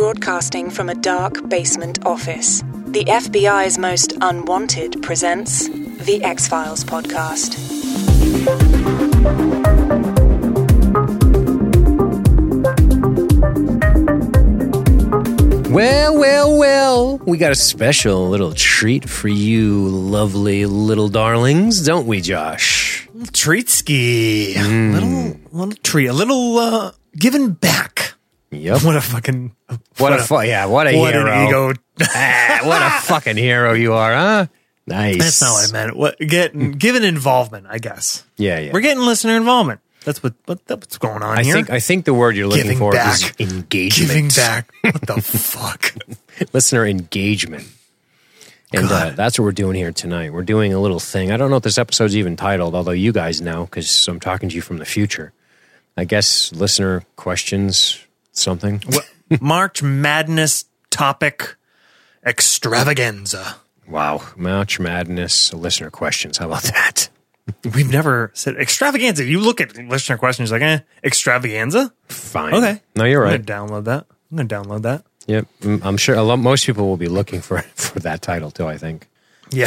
broadcasting from a dark basement office. The FBI's most unwanted presents the X Files podcast. Well, well, well, we got a special little treat for you lovely little darlings, don't we, Josh? treat ski. Hmm. Little little treat. A little uh giving back. Yep. What a fucking What, a, fu- yeah, what a what hero. an ego. Ah, what a fucking hero you are, huh? Nice. That's not what I meant. What getting given involvement, I guess. Yeah, yeah. We're getting listener involvement. That's what what what's going on I here. think I think the word you're looking Giving for back. is engagement. giving back. What the fuck? Listener engagement. And uh, that's what we're doing here tonight. We're doing a little thing. I don't know if this episode's even titled, although you guys know because I'm talking to you from the future. I guess listener questions, something. What March Madness topic extravaganza. Wow. March Madness listener questions. How about that? We've never said extravaganza. You look at listener questions like, eh, extravaganza? Fine. Okay. No, you're right. I'm gonna download that. I'm gonna download that. Yep. Mm, I'm sure a lot, most people will be looking for, for that title too, I think. Yeah,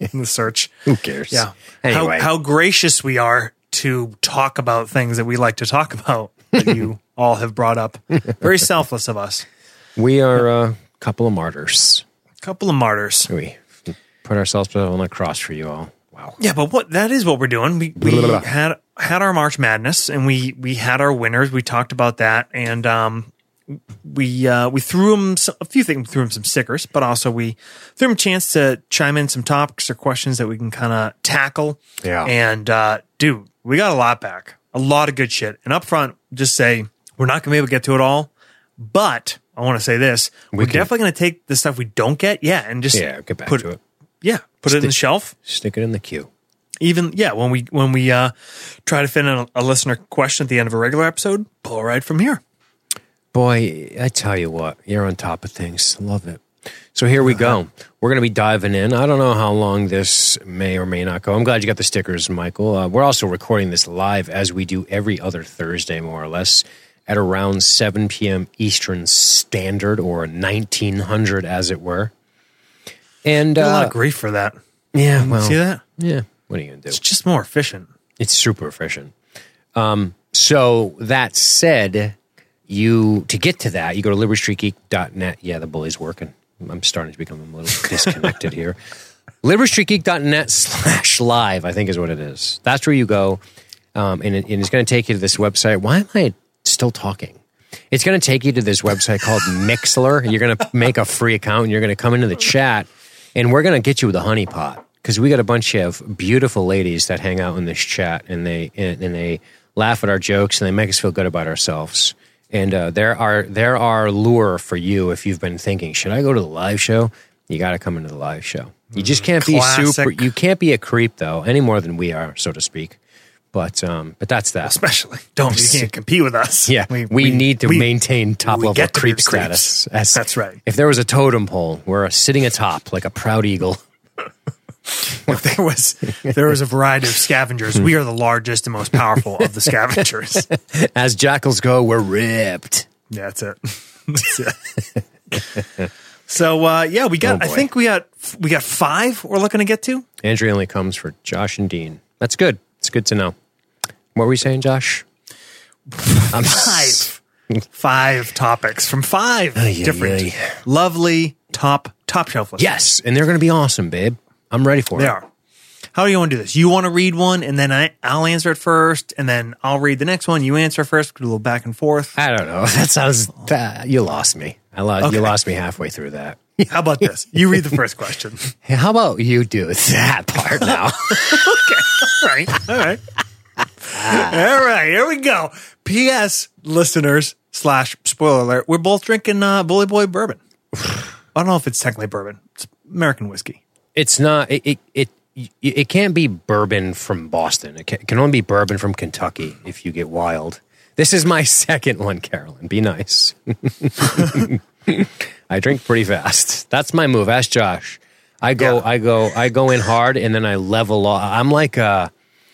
in the search. Who cares? Yeah. Anyway. How, how gracious we are to talk about things that we like to talk about that you all have brought up. Very selfless of us. we are a couple of martyrs. A couple of martyrs. We put ourselves on a cross for you all. Wow. Yeah, but what that is what we're doing. We, we had had our March Madness and we we had our winners. We talked about that and um we uh, we threw them a few things. We threw them some stickers, but also we threw them a chance to chime in some topics or questions that we can kind of tackle. Yeah. And uh, dude, we got a lot back, a lot of good shit. And up front, just say we're not going to be able to get to it all, but I want to say this: we are definitely going to take the stuff we don't get, yeah, and just Yeah, get back put, to it. Yeah, put it in the shelf Stick it in the queue. even yeah when we when we uh try to fit in a, a listener question at the end of a regular episode pull right from here Boy, I tell you what, you're on top of things. Love it. So here we go. We're going to be diving in. I don't know how long this may or may not go. I'm glad you got the stickers, Michael. Uh, we're also recording this live as we do every other Thursday, more or less, at around 7 p.m. Eastern Standard or 1900, as it were. And Get a lot uh, of grief for that yeah, well, see that yeah. What are you going to do? it's just more efficient It's super efficient. Um, so that said, you to get to that, you go to libertystreetgeek.net. Yeah, the bully's working. I'm starting to become a little disconnected here. libertystreetgeek.net slash live, I think is what it is. That's where you go. Um, and, it, and it's going to take you to this website. Why am I still talking? It's going to take you to this website called Mixlr. You're going to make a free account and you're going to come into the chat and we're going to get you with a honeypot because we got a bunch of beautiful ladies that hang out in this chat and they and, and they laugh at our jokes and they make us feel good about ourselves. And uh, there are there are lure for you if you've been thinking, should I go to the live show? You got to come into the live show. You just can't be super. You can't be a creep though, any more than we are, so to speak. But um, but that's that. especially don't you can't compete with us Yeah, we, need to we- maintain top level creep status. As- That's right. If there was a totem pole, we're sitting atop like a proud eagle. there was there was a variety of scavengers we are the largest and most powerful of the scavengers As jackals go, we're ripped. yeah that's it That's it. so uh yeah we got Oh, i think we got we got five we're looking to get to Andrea only comes for Josh and Dean. That's good. It's good to know. What were we saying, Josh? I'm five five topics from five different lovely top top shelf lists. Yes, and they're going to be awesome, babe. I'm ready for they it. are. How do you want to do this? You want to read one, and then I, I'll answer it first, and then I'll read the next one. You answer first, do a little back and forth. I don't know. That sounds. That, you lost me. I lost. Okay. You lost me halfway through that. How about this? You read the first question. Hey, how about you do that part now? Okay. All right. All right. All right. Here we go. P.S. Listeners slash spoiler alert. We're both drinking uh, Bully Boy bourbon. I don't know if it's technically bourbon. It's American whiskey. It's not. It it it, it can't be bourbon from Boston. It can, it can only be bourbon from Kentucky if you get wild. This is my second one, Carolyn. Be nice. I drink pretty fast. That's my move. Ask Josh. I go, Yeah. I go, I go in hard, and then I level off. I'm like, I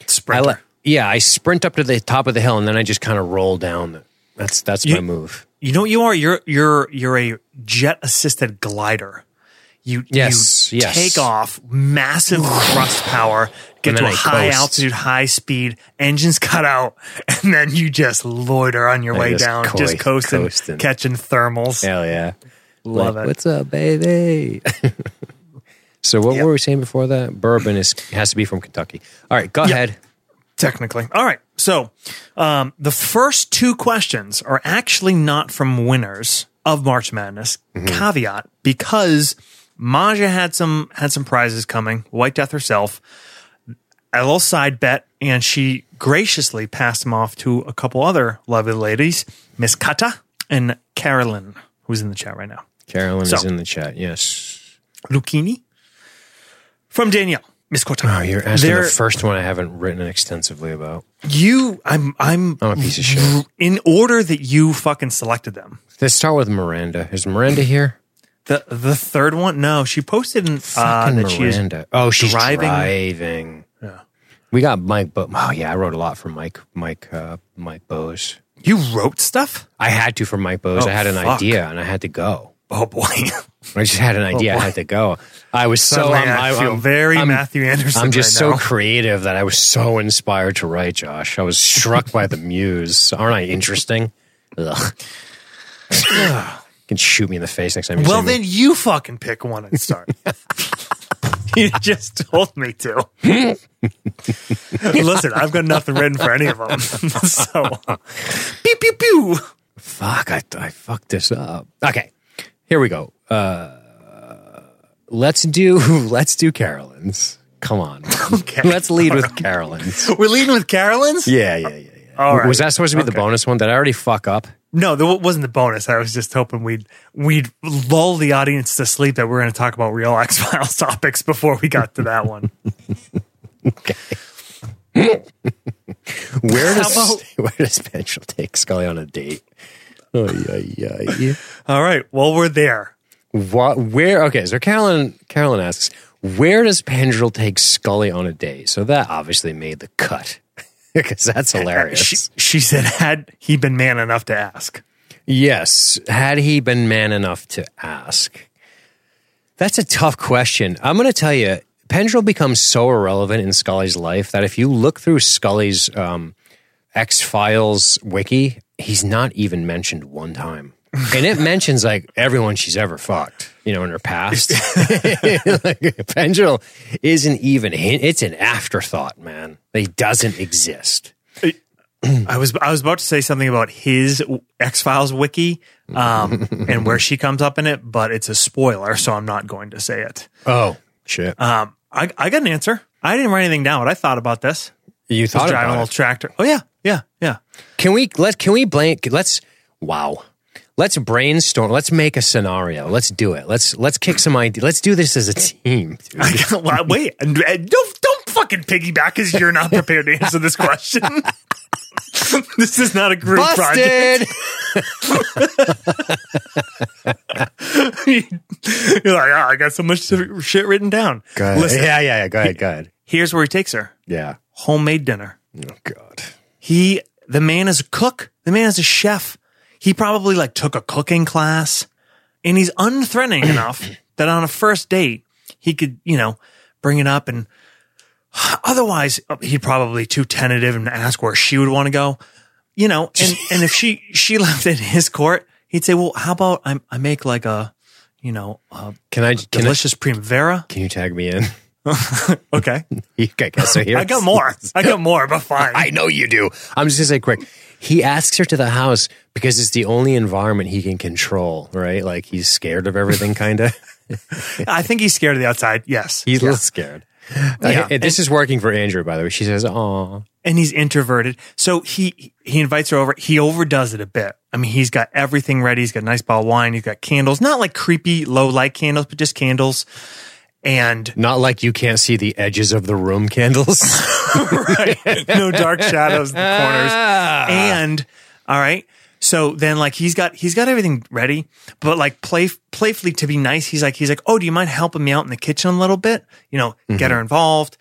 Sprinter. le- yeah, I sprint up to the top of the hill, and then I just kind of roll down. That's that's my move. You know what you are? You're you're you're a jet assisted glider. You Yes, you yes. take off, massive thrust power, get to a I high coast. altitude, high speed, engines cut out, and then you just loiter on your I way just down, just coasting, coasting. catching thermals. Hell yeah. Love Like, it. What's up, baby? so what Yep. were we saying before that? Bourbon is has to be from Kentucky. All right, go ahead. Technically. All right. So um, the first two questions are actually not from winners of March Madness. Mm-hmm. Caveat because Maja had some had some prizes coming. White Death herself. A little side bet, and she graciously passed them off to a couple other lovely ladies, Miss Kata and Carolyn, who's in the chat right now. Carolyn So- is in the chat. Yes. Lucchini from Danielle. Miss Kota. Oh, you're asking There- the first one I haven't written extensively about. You, I'm, I'm, I'm a piece of shit. in order that you fucking selected them. Let's start with Miranda. Is Miranda here? The the third one, no, she posted in, uh, Fucking that she is. Miranda. oh, she's driving- driving. Yeah. We got Mike, but oh yeah, I wrote a lot for Mike, Mike, uh, Mike Bose. You wrote stuff? I had to for Mike Bose. Oh, I had an fuck. idea and I had to go. Oh boy, I just had an idea. I boy. had to go. I was so. Suddenly I'm, I feel I'm- very I'm- Matthew Anderson. I'm just right so now. creative that I was so inspired to write, Josh. I was struck by the muse. Aren't I interesting? Ugh. can shoot me in the face next time you well, see me. then you fucking pick one and start. you just told me to. Listen, I've got nothing written for any of them. so, pew pew pew. Fuck, I, I fucked this up. Okay, here we go. Uh, let's do let's do Carolyn's. Come on. Okay. Let's lead with Carolyn's. We're leading with Carolyn's. Yeah, yeah, yeah, yeah. All right. Was that supposed to be the bonus one? Did I already fuck up? No, that wasn't the bonus. I was just hoping we'd we'd lull the audience to sleep that we're going to talk about real X Files topics before we got to that one. okay. Where does about- where does Pendrell take Scully on a date? Oh yeah, yeah, yeah. All right. Well, we're there. What? Where? Okay, so Carolyn Carolyn asks, where does Pendrell take Scully on a date? So that obviously made the cut because that's hilarious. She, she said, had he been man enough to ask. yes, had he been man enough to ask? That's a tough question. I'm going to tell you, Pendrell becomes so irrelevant in Scully's life that if you look through Scully's um, X Files wiki, he's not even mentioned one time. And it mentions like everyone she's ever fucked, you know, in her past. like, Pendrell isn't even, it's an afterthought, man. He doesn't exist. I was I was about to say something about his X Files wiki um, and where she comes up in it, but it's a spoiler, so I'm not going to say it. Oh, shit. Um, I, I got an answer. I didn't write anything down, but I thought about this. you thought driving a little it. tractor. Oh yeah, yeah, yeah. Can we let can we blank let's wow. Let's brainstorm. Let's make a scenario. Let's do it. Let's let's kick some ideas. Let's do this as a team. I got, well, wait, and, and don't don't fucking piggyback because you're not prepared to answer this question. this is not a group project. Busted. You're like, oh, I got so much shit written down. Go ahead. Listen, Yeah, yeah, yeah. Go ahead. Go ahead. here's where he takes her: Yeah. homemade dinner. Oh God. He, the man is a cook. The man is a chef. He probably like took a cooking class, and he's unthreatening enough that on a first date he could, you know, bring it up. And otherwise, uh, he'd probably too tentative and ask where she would want to go, you know. And and if she she left it in his court, he'd say, "Well, how about I I make like a, you know, a Can I can I, delicious primavera." can you tag me in? Okay, okay, so here I got more. I got more, but fine. I know you do. I'm just gonna say quick. He asks her to the house because it's the only environment he can control, right? Like he's scared of everything, kind of. I think he's scared of the outside. Yes, He's a little scared. Yeah. Uh, okay, this is working for Andrew, by the way. She says, "Aw, and he's introverted. So he he invites her over. He overdoes it a bit. I mean, he's got everything ready. He's got a nice bottle of wine. He's got candles, not like creepy low light candles, but just candles. And not like you can't see the edges of the room candles." right, no dark shadows in the corners. Ah. And all right. So then like he's got he's got everything ready, but like play playfully to be nice, he's like he's like, "Oh, do you mind helping me out in the kitchen a little bit? You know, get her mm-hmm. involved."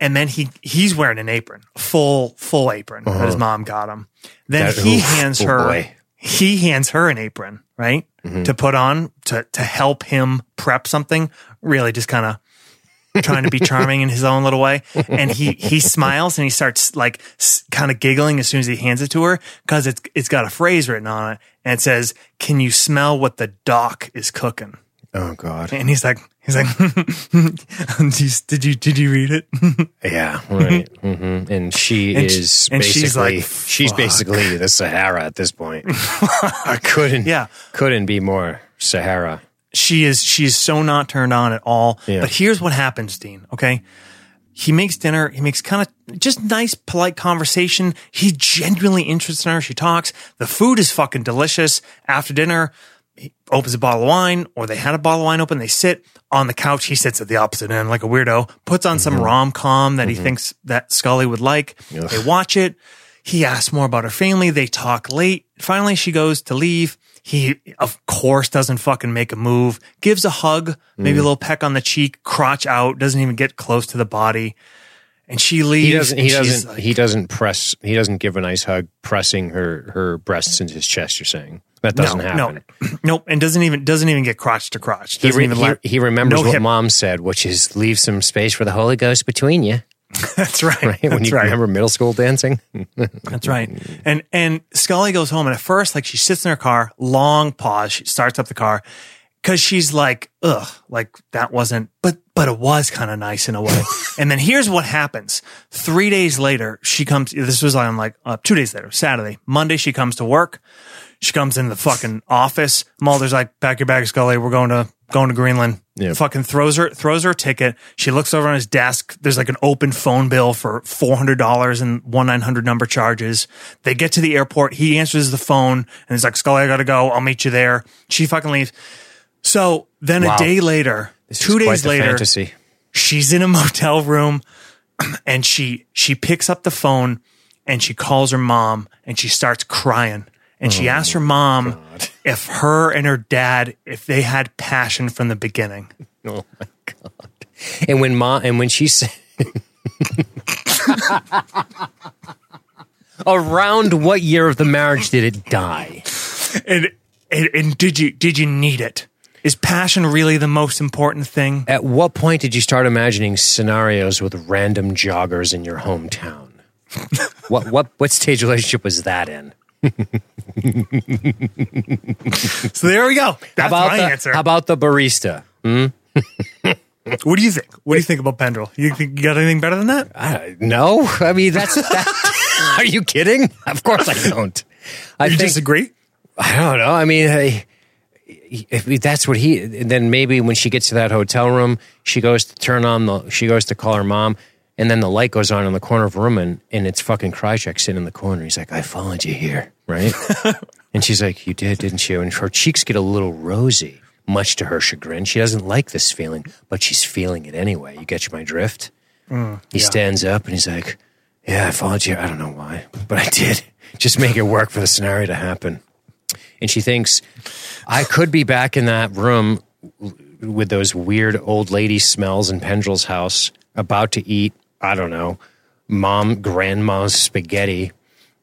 And then he he's wearing an apron, full full apron that his uh-huh. mom got him. Then That- he oof, oh hands oh her boy. he hands her an apron, right? Mm-hmm. To put on to to help him prep something. Really just kind of trying to be charming in his own little way. And he he smiles and he starts like s- kind of giggling as soon as he hands it to her because it's it's got a phrase written on it and it says, "Can you smell what the doc is cooking?" Oh God. And he's like, he's like, did you did you, did you read it? Yeah. Right. hmm And she And is and she's basically like, she's basically the Sahara at this point. I couldn't. Yeah. Couldn't be more Sahara. She is she's so not turned on at all. Yeah. But here's what happens, Dean. Okay. He makes dinner. He makes kind of just nice, polite conversation. He's genuinely interested in her. She talks. The food is fucking delicious. After dinner, he opens a bottle of wine, or they had a bottle of wine open. They sit on the couch. He sits at the opposite end like a weirdo. Puts on some mm-hmm. rom com that he mm-hmm. thinks that Scully would like. They watch it. He asks more about her family. They talk late. Finally, she goes to leave. He, of course, doesn't fucking make a move. Gives a hug, maybe a mm. little peck on the cheek, crotch out, doesn't even get close to the body. And she leaves. He doesn't. He doesn't. like- he doesn't press. He doesn't give a nice hug, pressing her her breasts into his chest. You're saying that doesn't no, happen. No, nope. And doesn't even doesn't even get crotch to crotch. He, Doesn't re- even he, let- he remembers no what hip- mom said, which is leave some space for the Holy Ghost between you. That's right. Right? when That's you right. remember middle school dancing. That's right. And and Scully goes home, and at first, like she sits in her car, long pause. She starts up the car because she's like, ugh, like that wasn't, but but it was kind of nice in a way. and then here's what happens: three days later, she comes. This was on like uh, two days later, Saturday, Monday. She comes to work. She comes in the fucking office. Mulder's like, "Pack your bags, Scully. We're going to going to Greenland." Yeah. Fucking throws her throws her a ticket. She looks over on his desk. There's like an open phone bill for four hundred dollars and one nine hundred number charges. They get to the airport. He answers the phone and he's like, "Scully, I gotta go. I'll meet you there." She fucking leaves. So then Wow. a day later, This two days later, fantasy. she's in a motel room and she she picks up the phone and she calls her mom and she starts crying and she oh, asked her mom if her and her dad if they had passion from the beginning Oh my god! And when mom and when she said, around what year of the marriage did it die? and, and and did you did you need it is passion really the most important thing At what point did you start imagining scenarios with random joggers in your hometown? what what what stage relationship was that in? so there we go that's about my the, answer How about the barista? Hmm? what do you think what do you think about pendrell you think you got anything better than that I, no, I mean that's that. are you kidding? Of course I don't. I you think disagree I don't know. I mean, I, if that's what he, then maybe when she gets to that hotel room, she goes to turn on the, she goes to call her mom, and then the light goes on in the corner of the room, and, and it's fucking Krycek sitting in the corner. He's like, I followed you here, right? and she's like, You did, didn't you? And her cheeks get a little rosy, much to her chagrin. She doesn't like this feeling, but she's feeling it anyway. You get my drift? Mm, he stands up and he's like, Yeah, I followed you. I don't know why, but I did. Just make it work for the scenario to happen and she thinks I could be back in that room with those weird old lady smells in Pendrell's house, about to eat, I don't know, mom, grandma's spaghetti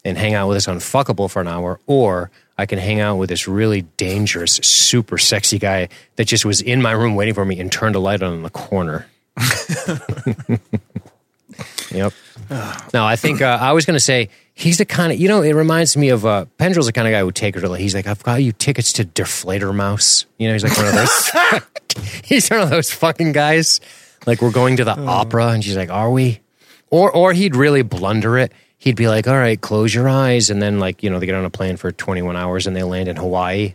and hang out with this unfuckable for an hour, or I can hang out with this really dangerous, super sexy guy that just was in my room waiting for me and turned a light on in the corner. yep. No, I think uh, I was going to say he's the kind of you know it reminds me of uh, Pendrell's the kind of guy who would take her to. He's like, I've got you tickets to Die Fledermaus. You know, he's like one of those. he's one of those fucking guys. Like we're going to the uh. opera, and she's like, "Are we?" Or or he'd really blunder it. He'd be like, "All right, close your eyes," and then like you know they get on a plane for 21 hours and they land in Hawaii.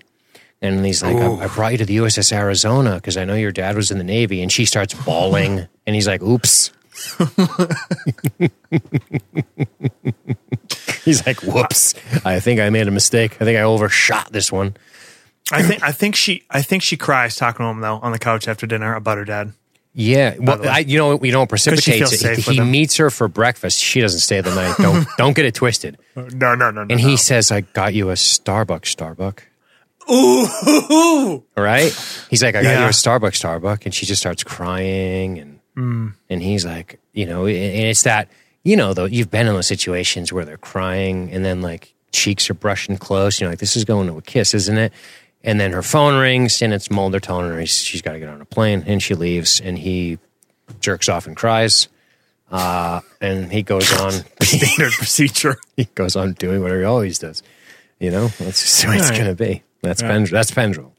And he's like, I, I brought you to the USS Arizona because I know your dad was in the Navy. And she starts bawling. and he's like, oops. he's like, whoops. I think I made a mistake. I think I overshot this one. I think I think she I think she cries talking to him though on the couch after dinner about her dad. Yeah. Well. I, you know, you know what precipitates feels it. safe He, he meets her for breakfast. She doesn't stay the night. Don't, don't get it twisted. No, no, no, no. And he says, I got you a Starbucks, Starbuck. Ooh, All right. He's like, I got you a Starbucks, Starbuck. And she just starts crying. And, Mm. and he's like, you know, and it's that, you know, though, you've been in those situations where they're crying and then like cheeks are brushing close. You know, like this is going to a kiss, isn't it? And then her phone rings and it's Mulder telling her he's, she's got to get on a plane and she leaves and he jerks off and cries. Uh, and he goes on, Standard procedure. he goes on doing whatever he always does. You know, that's just the way it's right. going to be. That's Pendrell. That's Pendrell.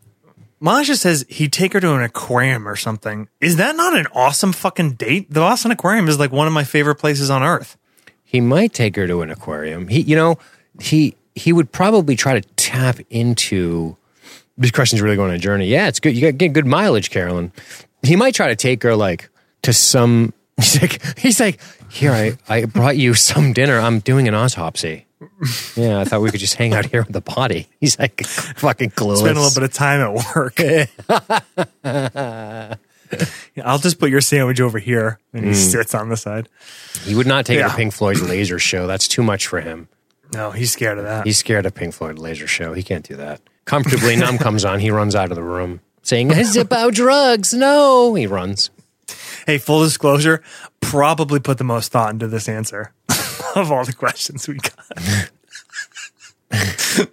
Maja says he'd take her to an aquarium or something. Is that not an awesome fucking date? The Boston Aquarium is like one of my favorite places on earth. He might take her to an aquarium. He, you know, he he would probably try to tap into. This question's really going on a journey. Yeah, it's good. You got get good mileage, Carolyn. He might try to take her like to some. He's like, he's like, here, I I brought you some dinner. I'm doing an autopsy. Yeah, I thought we could just hang out here with the body. He's like fucking clueless. Spend a little bit of time at work. I'll just put your sandwich over here, and he hmm. sits on the side. He would not take Yeah. to Pink Floyd's laser show. That's too much for him. No, he's scared of that. He's scared of Pink Floyd laser show. He can't do that. Comfortably numb comes on. He runs out of the room saying, "It's about drugs." No, he runs. hey, full disclosure, probably put the most thought into this answer of all the questions we got.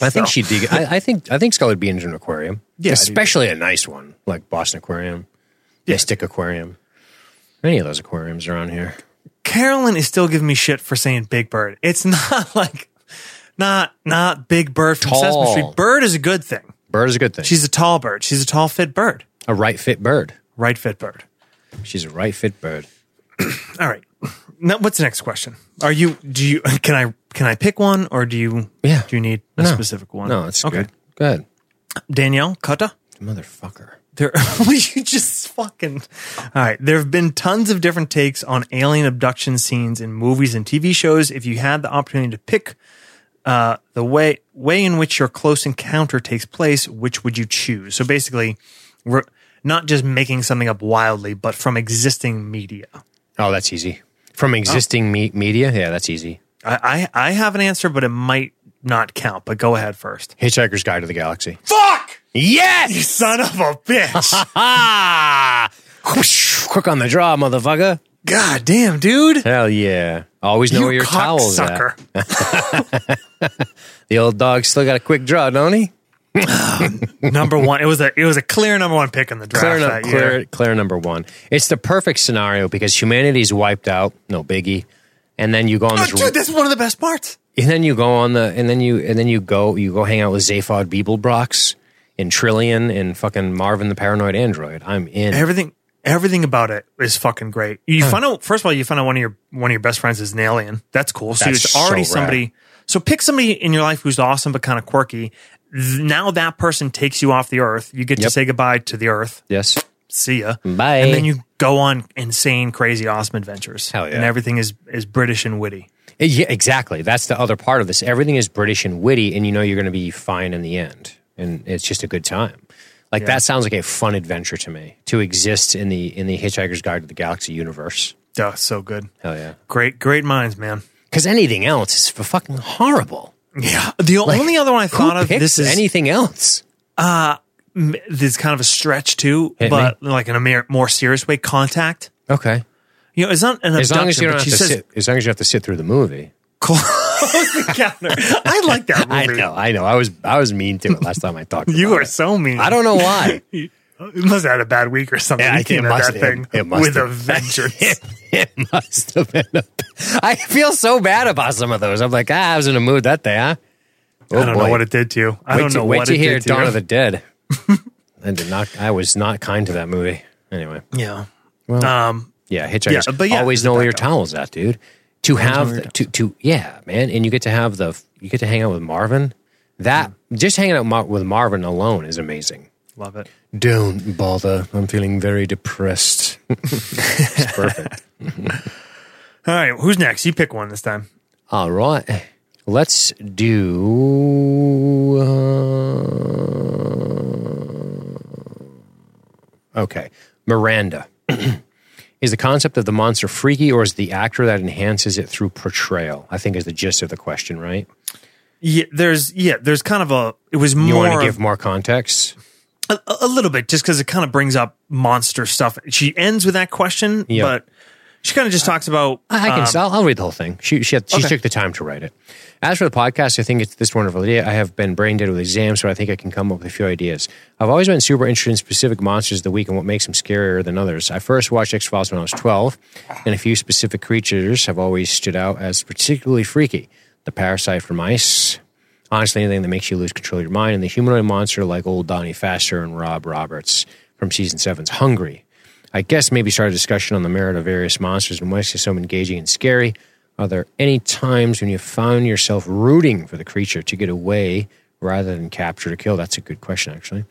I think she'd be. I, I think. I think Scully would be into an aquarium. Yeah, especially a nice one like Boston Aquarium, yeah. Mystic Aquarium. Any of those aquariums around here. Carolyn is still giving me shit for saying Big Bird. It's not like not not Big Bird from Sesame Tall. Street. Bird is a good thing. Bird is a good thing. She's a tall bird. She's a tall fit bird. a right fit bird. Right fit bird. She's a right fit bird. All right. Now, what's the next question? Are you? Do you? Can I? Can I pick one, or do you? Yeah. Do you need a No. specific one? No, it's okay. good. Good. Danielle Kutta. Motherfucker. There, you just fucking? All right. There have been tons of different takes on alien abduction scenes in movies and TV shows. If you had the opportunity to pick uh, the way way in which your close encounter takes place, which would you choose? So basically, we're not just making something up wildly, but from existing media. Oh, that's easy. From existing me- media, yeah, that's easy. I, I I have an answer, but it might not count. But go ahead first. Hitchhiker's Guide to the Galaxy. Fuck! Yes. You son of a bitch! Quick on the draw, motherfucker. God damn, dude! Hell yeah. Always know you where your towel's at. The old dog still got a quick draw, don't he? number one. It was a it was a clear number one pick in the draft Clear, that nu- year. clear, clear number one. It's the perfect scenario because humanity's wiped out, no biggie. And then you go on Oh, this, dude, that's one of the best parts. and then you go on the, and then you, and then you go, you go hang out with Zaphod Beeblebrox and Trillian and fucking Marvin the Paranoid Android. I'm in. Everything everything about it is fucking great. You find out first of all, you find out one of your one of your best friends is an alien. That's cool. So That's it's already so somebody. So pick somebody in your life who's awesome but kind of quirky. Now that person takes you off the earth. You get to say goodbye to the earth. yes. See ya. Bye. And then you go on insane, crazy, awesome adventures. Hell yeah. And everything is is British and witty. Eh, yeah, exactly. That's the other part of this. Everything is British and witty, and you know you're going to be fine in the end, and it's just a good time. Like that sounds like a fun adventure to me to exist in the in the Hitchhiker's Guide to the Galaxy universe. Duh, so good. Hell yeah! Great, great minds, man. Because anything else is fucking horrible. Yeah. The Like, only other one I thought of this is anything else. Uh, m- this is kind of a stretch too, Hit but like in a more, serious way, contact. Okay, You know, it's not an as abduction, long as you don't have she to says sit. As long as you have to sit through the movie. close encounter. I like that movie. I know. I know. I was I was mean to it last time I talked. You about are it. so mean. I don't know why. You must have had a bad week or something. Yeah, you it came at must that have. thing It must with have. a vengeance. it must have been. A, I feel so bad about some of those. I'm like, ah, I was in a mood that day, huh? Oh, I don't boy. know what it did to you. I wait don't to, know wait what to it hear did to Dawn of the Dead. I did not. I was not kind to that movie. Anyway, yeah. well, Um. yeah, Hitchhiker's. yeah, but yeah, always know where your towel's at, dude. To have the, to to yeah, man, and you get to have the you get to hang out with Marvin. That just hanging out Mar- with Marvin alone is amazing. Love it. Don't bother. I'm feeling very depressed. it's perfect. All right. Who's next? You pick one this time. All right. Let's do. Uh, okay. Miranda. is the concept of the monster freaky, or is the actor that enhances it through portrayal? I think is the gist of the question, right? Yeah. There's yeah. There's kind of a. It was more You want to give more context? a, a little bit just because it kind of brings up monster stuff. She ends with that question, Yeah. but She kind of just talks about. I, I can. um, I'll, I'll read the whole thing. She she, had, she Okay. took the time to write it. As for the podcast, I think it's this wonderful idea. I have been brain dead with exams, so I think I can come up with a few ideas. I've always been super interested in specific monsters of the week and what makes them scarier than others. I first watched X Files when I was twelve, and a few specific creatures have always stood out as particularly freaky. The parasite from ice. Honestly, anything that makes you lose control of your mind, and the humanoid monster like old Donnie Pfaster and Rob Roberts from season seven's Hungry. I guess maybe start a discussion on the merit of various monsters and what makes it so engaging and scary. Are there any times when you found yourself rooting for the creature to get away rather than capture to kill? That's a good question, actually.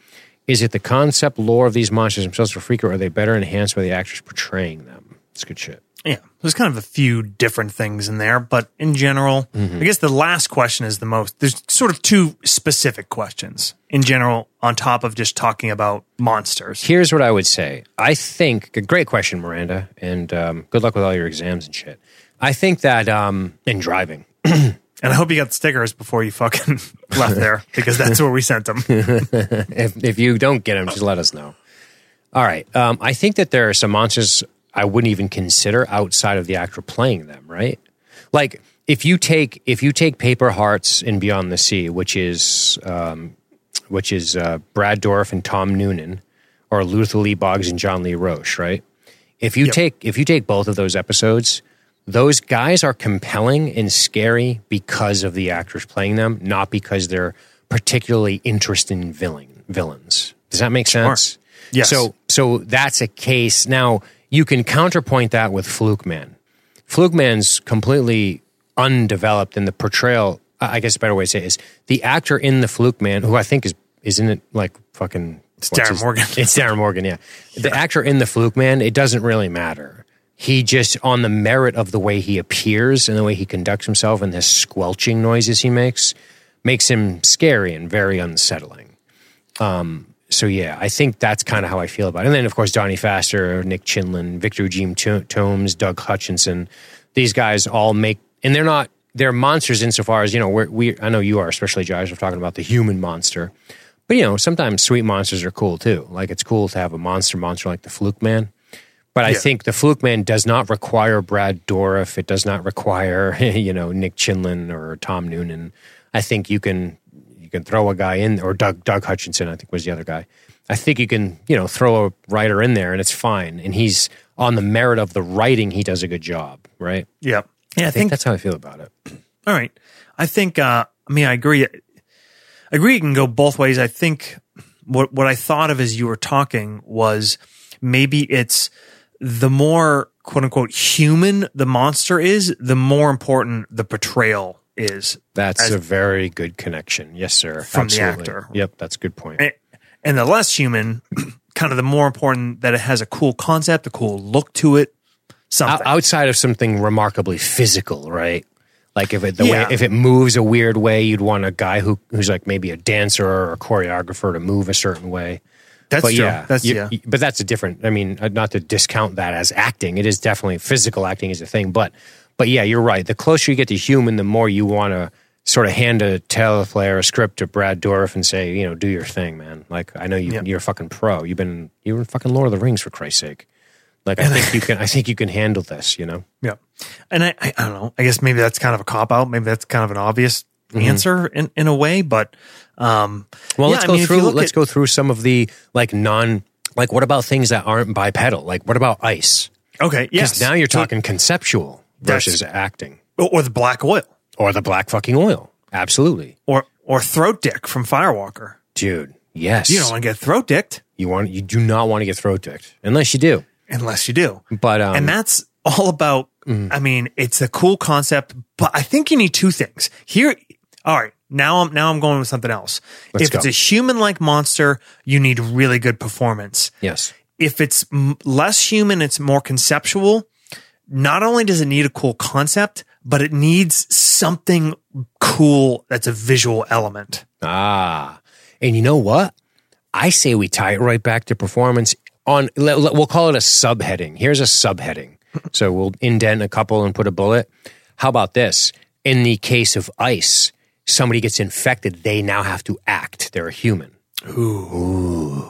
Is it the concept lore of these monsters themselves for freak, or are they better enhanced by the actors portraying them? It's good shit. Yeah, there's kind of a few different things in there, but in general, Mm-hmm. I guess the last question is the most. There's sort of two specific questions in general, on top of just talking about monsters. Here's what I would say. I think, a great question, Miranda, and um, good luck with all your exams and shit. I think that, um, in driving, And I hope you got the stickers before you fucking left there, because that's where we sent them. if, if you don't get them, just let us know. All right. Um, I think that there are some monsters I wouldn't even consider outside of the actor playing them. Right? Like if you take if you take Paper Hearts and Beyond the Sea, which is um, which is uh, Brad Dourif and Tom Noonan, or Luther Lee Boggs and John Lee Roche. Right? If you take if you take both of those episodes, those guys are compelling and scary because of the actors playing them, not because they're particularly interested in villain, villains. Does that make sense? Yes. So so that's a case. Now you can counterpoint that with Fluke Man. Fluke Man's completely undeveloped in the portrayal. I guess a better way to say it is the actor in the Fluke Man, who I think is isn't it like fucking It's Darren his- Morgan. It's Darin Morgan, yeah. The actor in the Fluke Man, it doesn't really matter. He just on the merit of the way he appears and the way he conducts himself and the squelching noises he makes makes him scary and very unsettling. Um, so yeah, I think that's kind of how I feel about it. And then of course Donnie Pfaster, Nick Chinlund, Victor Eugene Tooms, Doug Hutchinson, these guys all make, and they're not they're monsters insofar as you know we're, we. I know you are, especially Josh. We're talking about the human monster, but you know sometimes sweet monsters are cool too. Like it's cool to have a monster monster like the Fluke Man. But I Yeah. think the Fluke Man does not require Brad Dourif. It does not require you know Nick Chinlund or Tom Noonan. I think you can can throw a guy in or Doug Doug Hutchinson. I think was the other guy. I think you can you know throw a writer in there and it's fine. And he's on the merit of the writing. He does a good job, right? Yep. Yeah, I I think think that's how I feel about it. All right. I think, uh, I mean, I agree. I agree it can go both ways. I think what, what I thought of as you were talking was maybe it's the more quote unquote human the monster is, the more important the portrayal is. That's a very good connection. Yes, sir. From the Absolutely. actor. Yep, that's a good point. And- And the less human, kind of the more important that it has a cool concept, a cool look to it, O- something. outside of something remarkably physical, right? Like if it the Yeah. way if it moves a weird way, you'd want a guy who who's like maybe a dancer or a choreographer to move a certain way. That's but true. yeah, That's you- yeah. but that's a different. I mean, uh, not to discount that as acting. It is definitely physical acting is a thing, but but yeah, you're right. The closer you get to human, the more you want to sort of hand a teleplayer a script to Brad Dourif and say, you know, do your thing, man. Like I know you, Yeah. you're a fucking pro. You've been you were in fucking Lord of the Rings for Christ's sake. Like I think you can. I think you can handle this. You know. Yeah. And I, I, I don't know. I guess maybe that's kind of a cop out. Maybe that's kind of an obvious answer in, in a way, but, um, Well, yeah, let's I go mean, through. Let's at- go through some of the like non. Like, what about things that aren't bipedal? Like, what about ice? Okay, Yes. Now you're So- talking conceptual That's- versus acting, or, the black oil or the black fucking oil. Absolutely, or, or throat dick from Firewalker. dude. Yes, You don't want to get throat dicked you want. You do not want to get throat dicked unless you do. unless you do. But um, and that's all about, I mean, it's a cool concept, but I think you need two things here. All right. Now I'm, now I'm going with something else. Let's if it's a human like monster, you need really good performance. yes, if it's m- less human, it's more conceptual. Not only does it need a cool concept, but it needs something cool that's a visual element. ah, and you know what? I say we tie it right back to performance. On we'll call it a subheading. Here's a subheading. so we'll indent a couple and put a bullet. How about this? In the case of ice, somebody gets infected. They now have to act. They're a human. Ooh.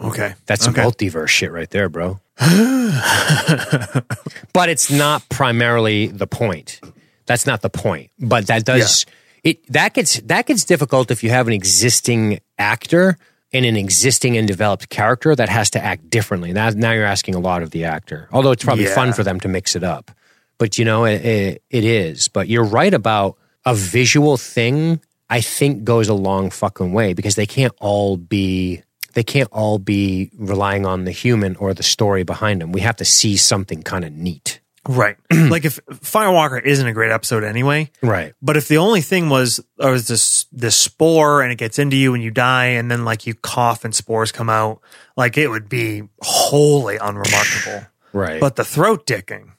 Okay. That's okay. multiverse shit right there, bro. but it's not primarily the point. That's not the point. But that does it that gets that gets difficult if you have an existing actor and an existing and developed character that has to act differently. Now, now you're asking a lot of the actor. Although it's probably Yeah. fun for them to mix it up. But you know, it, it, it is. But you're right about a visual thing. I think goes a long fucking way because they can't all be they can't all be relying on the human or the story behind them. We have to see something kind of neat. Right. like if Firewalker isn't a great episode anyway. Right. But if the only thing was there was this this spore and it gets into you and you die and then like you cough and spores come out, like it would be wholly unremarkable. Right. But the throat dicking.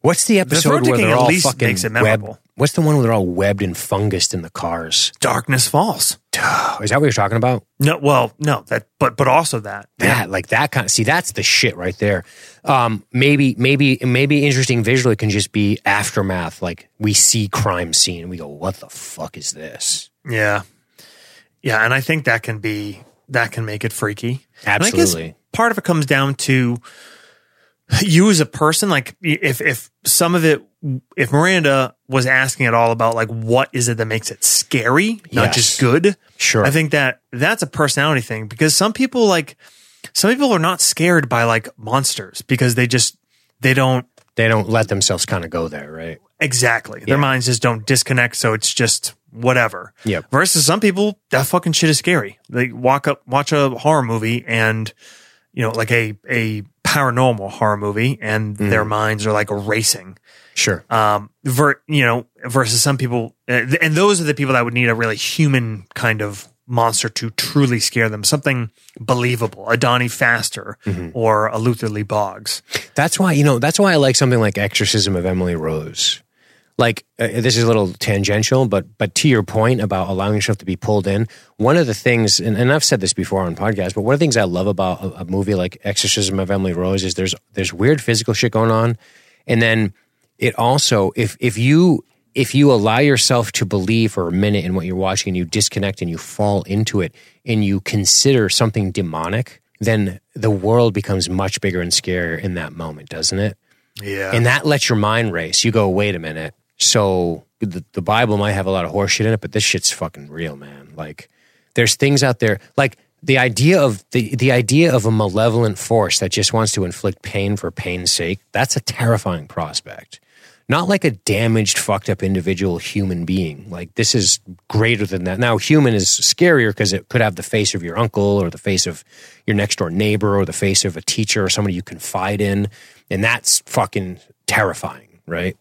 What's the episode throat where they're at all least fucking makes it webbed? memorable. What's the one where they're all webbed and fungused in the cars? Darkness falls. Is that what you're talking about? No, well, no, that but but also that. That like that kind of see that's the shit right there. Um, maybe maybe maybe interesting visually can just be aftermath. Like we see crime scene and we go, what the fuck is this? Yeah. Yeah, and I think that can be that can make it freaky. Absolutely. part of it comes down to you as a person. Like if if some of it, if Miranda was asking at all about like what is it that makes it scary, not Yes. just good. Sure. I think that that's a personality thing because some people like some people are not scared by like monsters because they just they don't They don't let themselves kind of go there, right? Exactly. Their minds just don't disconnect, so it's just whatever. Yep. Versus some people, that fucking shit is scary. They walk up, watch a horror movie, and you know, like a a paranormal horror movie, and their minds are like racing. Sure. Um, ver, you know, versus some people, uh, and those are the people that would need a really human kind of monster to truly scare them. Something believable, a Donnie Pfaster or a Luther Lee Boggs. That's why you know. That's why I like something like Exorcism of Emily Rose. Like uh, this is a little tangential, but but to your point about allowing yourself to be pulled in, one of the things, and, and I've said this before on podcasts, but one of the things I love about a, a movie like Exorcism of Emily Rose is there's there's weird physical shit going on, and then it also if if you if you allow yourself to believe for a minute in what you're watching and you disconnect and you fall into it and you consider something demonic, then the world becomes much bigger and scarier in that moment, doesn't it? Yeah. And that lets your mind race. You go, wait a minute. So the, the Bible might have a lot of horseshit in it, but this shit's fucking real, man. Like there's things out there like the idea of the, the idea of a malevolent force that just wants to inflict pain for pain's sake, that's a terrifying prospect. Not like a damaged, fucked up individual human being. Like this is greater than that. Now, human is scarier because it could have the face of your uncle or the face of your next door neighbor or the face of a teacher or somebody you confide in. And that's fucking terrifying, right?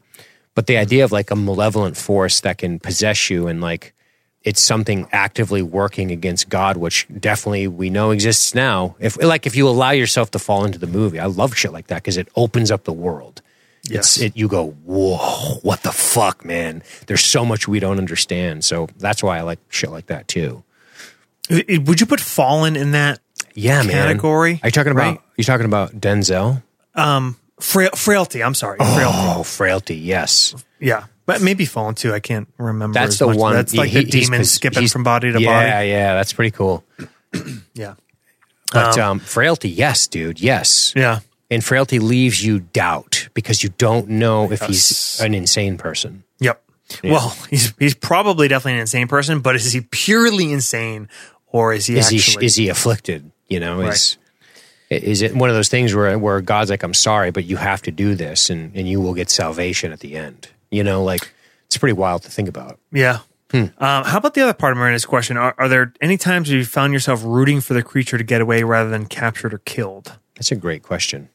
But the idea of like a malevolent force that can possess you and like it's something actively working against God, which definitely we know exists now. If like if you allow yourself to fall into the movie, I love shit like that because it opens up the world. Yes. It's it you go, whoa, what the fuck, man? There's so much we don't understand. So that's why I like shit like that too. Would you put Fallen in that Yeah, man. category? Are you talking about right? you talking about Denzel? Um, Frail, frailty? I'm sorry, frailty. Oh, frailty, yes. Yeah, but maybe Fallen too. I can't remember. That's the much. one. That's like he- the demon skipping from body to yeah, body. Yeah, Yeah. that's pretty cool. Yeah, But um, frailty, yes, dude, yes. yeah, And frailty leaves you doubt because you don't know if Yes. he's an insane person. yep. Well, he's he's probably definitely an insane person, but is he purely insane or is he Is actually? he is he afflicted? You know, is is it one of those things where where God's like, I'm sorry, but you have to do this, and and you will get salvation at the end. You know, like it's pretty wild to think about. yeah. Hmm. Um, how about the other part of Miranda's question? Are, are there any times where you found yourself rooting for the creature to get away rather than captured or killed? That's a great question.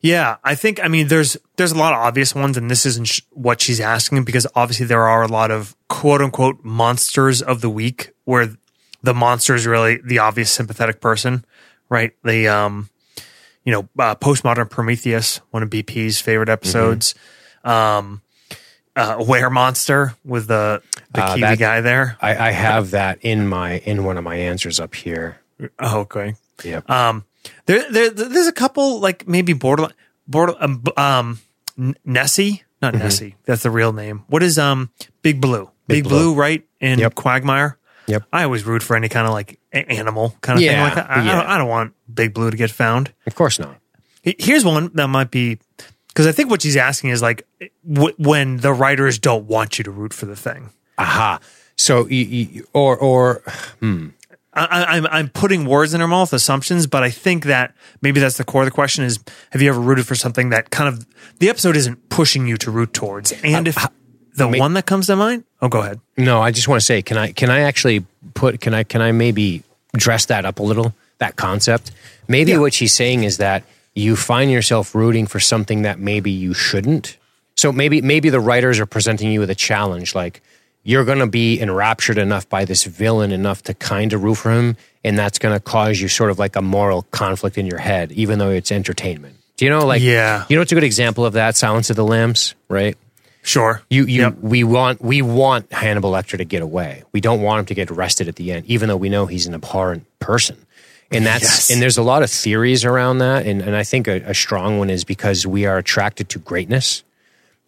Yeah, I think I mean there's there's a lot of obvious ones, and this isn't sh- what she's asking because obviously there are a lot of quote unquote monsters of the week where the monster is really the obvious sympathetic person, right? The um, you know, uh, postmodern Prometheus, one of BP's favorite episodes. Um, uh, Were Monster with the the Uh, Kiwi that- guy there. I, I have that in my in one of my answers up here. Oh, okay. Yep. Um, there, there, there's a couple like maybe borderline, border, um, um, Nessie, not Nessie. That's the real name. What is um Big Blue? Big, Blue. Blue. right? In Yep. Quagmire. Yep. I always root for any kind of like a- animal kind of thing Yeah, like that. I, I, don't, I don't want Big Blue to get found. of course not. Here's one that might be because I think what she's asking is like w- when the writers don't want you to root for the thing. Aha. So, you, you, or, or, hmm. I, I'm I'm putting words in her mouth, assumptions, but I think that maybe that's the core of the question: is Have you ever rooted for something that kind of the episode isn't pushing you to root towards? And if the one that comes to mind, oh, go ahead. No, I just want to say, can I can I actually put can I can I maybe dress that up a little? That concept. Maybe Yeah. what she's saying is that you find yourself rooting for something that maybe you shouldn't. So maybe maybe the writers are presenting you with a challenge, like you're going to be enraptured enough by this villain enough to kind of root for him, and that's going to cause you sort of like a moral conflict in your head, even though it's entertainment. Do you know, like, Yeah. you know, what's a good example of that? Silence of the Lambs, right? Sure. You, you, Yep. we want, we want Hannibal Lecter to get away. We don't want him to get arrested at the end, even though we know he's an abhorrent person. And that's, Yes. and there's a lot of theories around that. And, and I think a, a strong one is because we are attracted to greatness.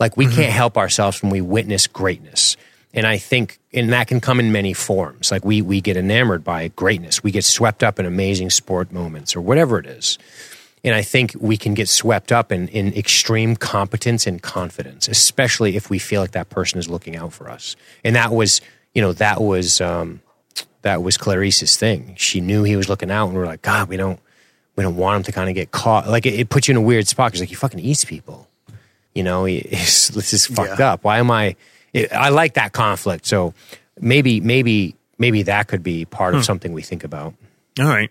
Like we mm-hmm. can't help ourselves when we witness greatness. And I think, and that can come in many forms. Like we, we get enamored by greatness. We get swept up in amazing sport moments or whatever it is. And I think we can get swept up in, in extreme competence and confidence, especially if we feel like that person is looking out for us. And that was, you know, that was, um, that was Clarice's thing. She knew he was looking out and we are like, God, we don't, we don't want him to kind of get caught. Like it, it puts you in a weird spot because like he fucking eats people. You know, this is fucked Yeah. up. Why am I? It, I like that conflict. So maybe, maybe, maybe that could be part Hmm. of something we think about. All right.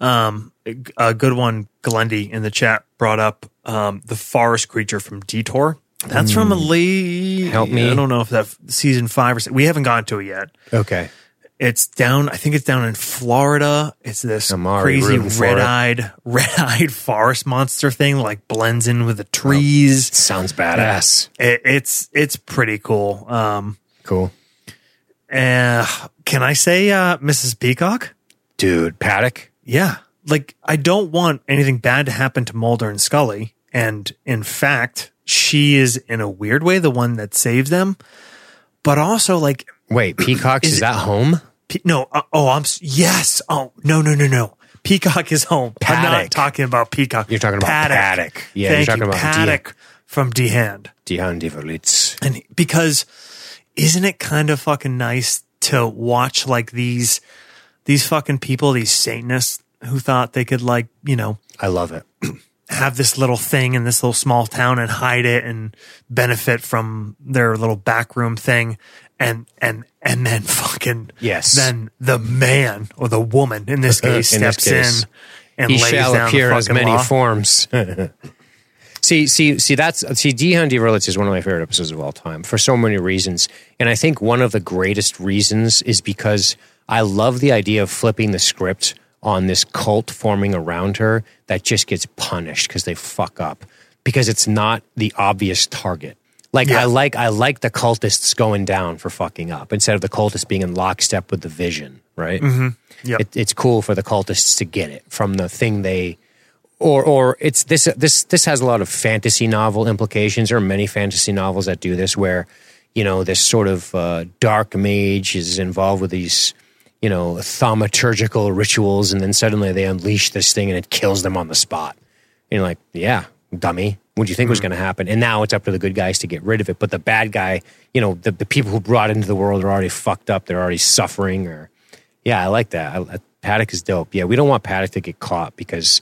Um, a good one, Glendy in the chat brought up um, the forest creature from Detour. That's from a late. Hmm. Help me. I don't know if that season five or six. We haven't gotten to it yet. Okay. It's down. I think it's down in Florida. It's this crazy rooting for it. red-eyed, red-eyed forest monster thing. Like blends in with the trees. Sounds badass. It, it's it's pretty cool. Um, Cool. uh, can I say uh, Mrs. Peacock? Dude, Paddock. Yeah. Like, I don't want anything bad to happen to Mulder and Scully. And in fact, she is in a weird way the one that saves them. But also, like, Wait, Peacock is, Is that home? Pe- no, uh, oh, I'm, yes. Oh, no, no, no, no. Peacock is home. I'm not Paddock. talking about Peacock. You're talking about Paddock. Yeah, Thank you're talking you. about Paddock from Die Hand. Die Hand Die Verletzt. And because isn't it kind of fucking nice to watch like these, these fucking people, these Satanists who thought they could like, you know, I love it. have this little thing in this little small town and hide it and benefit from their little backroom thing and and and then fucking Yes. then the man or the woman in this case In this steps case. in and He lays shall down appear the as many law. forms. see, see, see. That's see. Die Hand Die Verletzt is one of my favorite episodes of all time for so many reasons, and I think one of the greatest reasons is because I love the idea of flipping the script on this cult forming around her that just gets punished because they fuck up because it's not the obvious target. Like Yeah. I like I like the cultists going down for fucking up instead of the cultists being in lockstep with the vision, right? Yep. It, it's cool for the cultists to get it from the thing they or or it's this this this has a lot of fantasy novel implications. There are many fantasy novels that do this, where you know this sort of uh, dark mage is involved with these you know thaumaturgical rituals, and then suddenly they unleash this thing and it kills them on the spot. And you're like, yeah, dummy. What do you think was mm-hmm. going to happen? And now it's up to the good guys to get rid of it. But the bad guy, you know, the, the people who brought it into the world are already fucked up. They're already suffering. Or yeah, I like that. I, I, Paddock is dope. Yeah, we don't want Paddock to get caught because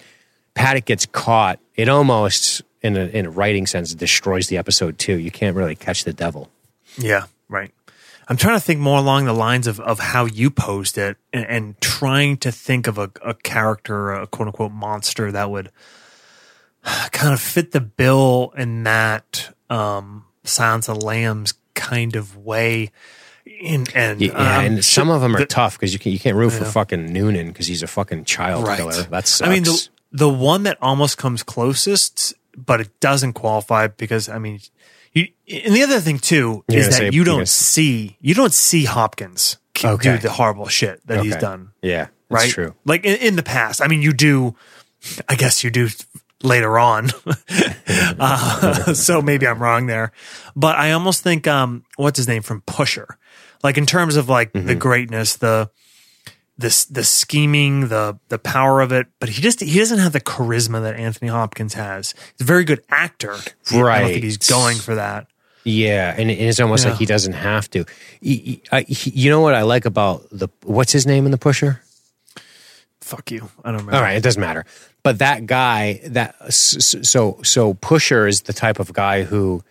Paddock gets caught, it almost, in a, in a writing sense, destroys the episode too. You can't really catch the devil. Yeah, right. I'm trying to think more along the lines of, of how you posed it and, and trying to think of a, a character, a quote unquote monster that would kind of fit the bill in that um, Silence of Lambs kind of way. In, and Yeah, um, and some of them are the- tough because you, can, you can't root for fucking Noonan because he's a fucking child Right. killer. That sucks. I mean, the, the one that almost comes closest, but it doesn't qualify because, I mean, you, and the other thing too You're is that you don't see, you don't see Hopkins Okay. do the horrible shit that he's done. yeah, that's Right. true. Like in, in the past. I mean, you do, I guess you do later on. uh, so maybe I'm wrong there, but I almost think, um, what's his name from Pusher? Like in terms of like the Mm-hmm. greatness, the, this the scheming, the the power of it, but he just he doesn't have the charisma that Anthony Hopkins has. He's a very good actor. Right. I don't think he's going for that. Yeah, and it's almost Yeah. like he doesn't have to. He- he- he- you know what I like about the what's his name in the Pusher? Fuck you. I don't remember. All right, it doesn't matter. But that guy, that so so Pusher is the type of guy who,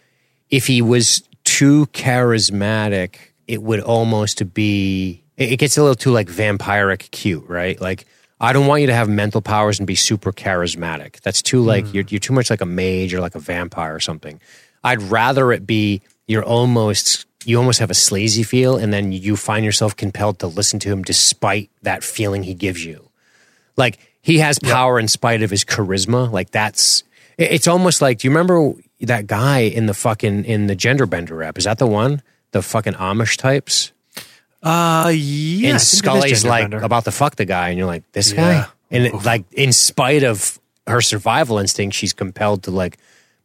if he was too charismatic, it would almost be. It it gets a little too like vampiric cute, right? Like I don't want you to have mental powers and be super charismatic. That's too like hmm. you're you're too much like a mage or like a vampire or something. I'd rather it be you're almost you almost have a sleazy feel, and then you find yourself compelled to listen to him despite that feeling he gives you. Like he has power in spite of his charisma. Like that's it- it's almost like do you remember that guy in the fucking in the gender bender rap is that the one? The fucking amish types Uh yeah. And think it is scully's like Bender. about to fuck the guy and you're like this Yeah. guy and it, like in spite of her survival instinct she's compelled to like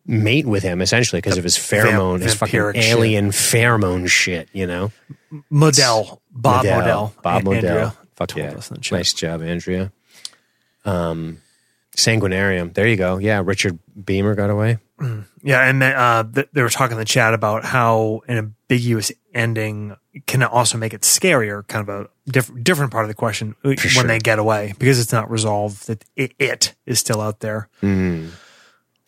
mate with him essentially because of his pheromone his fucking vampiric shit. alien pheromone shit you know Modell. Bob Modell. Bob Modell. Fuck yeah. us that shit. Nice job, Andrea. Um, Sanguinarium. There you go. Yeah, Richard Beamer got away. Yeah, and then, uh, th- they were talking in the chat about how an ambiguous ending can also make it scarier. Kind of a diff- different part of the question uh, when sure. they get away because it's not resolved that it, it is still out there. And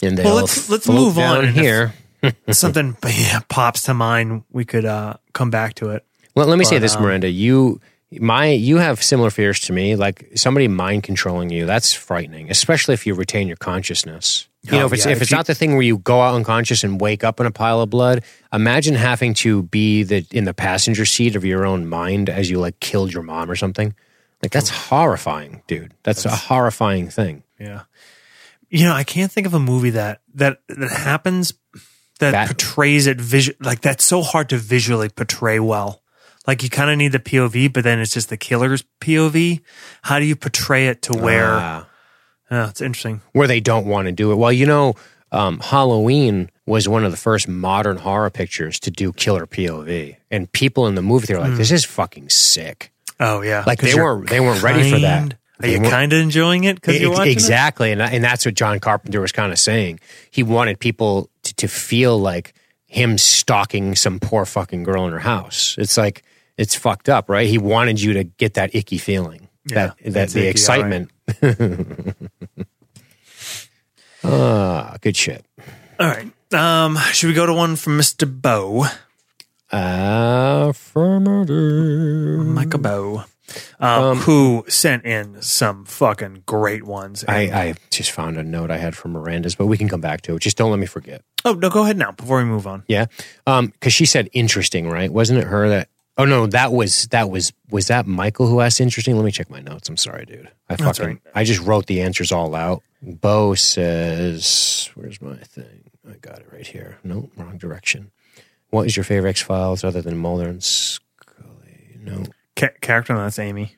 they Well, let's- let's move on here. Something yeah, pops to mind. We could uh, come back to it. Let, let me say But, this, um, Miranda. You, my, you have similar fears to me. Like somebody mind controlling you. That's frightening, especially if you retain your consciousness. You know, Oh, if it's yeah, if, if it's you- not the thing where you go out unconscious and wake up in a pile of blood. Imagine having to be the in the passenger seat of your own mind as you like killed your mom or something. Like that's horrifying, dude. That's, a horrifying thing. Yeah. You know, I can't think of a movie that that that happens that, That- portrays it visual like that's so hard to visually portray well. Like you kind of need the POV, but then it's just the killer's POV. How do you portray it to where? Ah. Yeah, it's interesting. where they don't want to do it. Well, you know, um, Halloween was one of the first modern horror pictures to do killer POV, and people in the movie they were like, "This is fucking sick." Oh yeah, like they weren't they weren't ready for that. Are you kind of enjoying it because you're watching exactly, and and that's what John Carpenter was kind of saying. He wanted people to, to feel like him stalking some poor fucking girl in her house. It's like it's fucked up, right? He wanted you to get that icky feeling, Yeah, that that the icky, all right. excitement. Ah, good shit. All right. Um, should we go to one from Mister Bow, Affirmative. Michael Bow, um, who sent in some fucking great ones? I, I just found a note I had from Miranda's, but we can come back to it. Just don't let me forget. oh no, go ahead now before we move on. Yeah, Um, because she said interesting, right? Wasn't it her that? Oh no, that was that was was that Michael who asked interesting. Let me check my notes. I'm sorry, dude. I That's fucking right. I just wrote the answers all out. Bo says, "Where's my thing? I got it right here. No, wrong direction. What is your favorite X Files other than Mulder and Scully? No. Ca- character, that's Amy.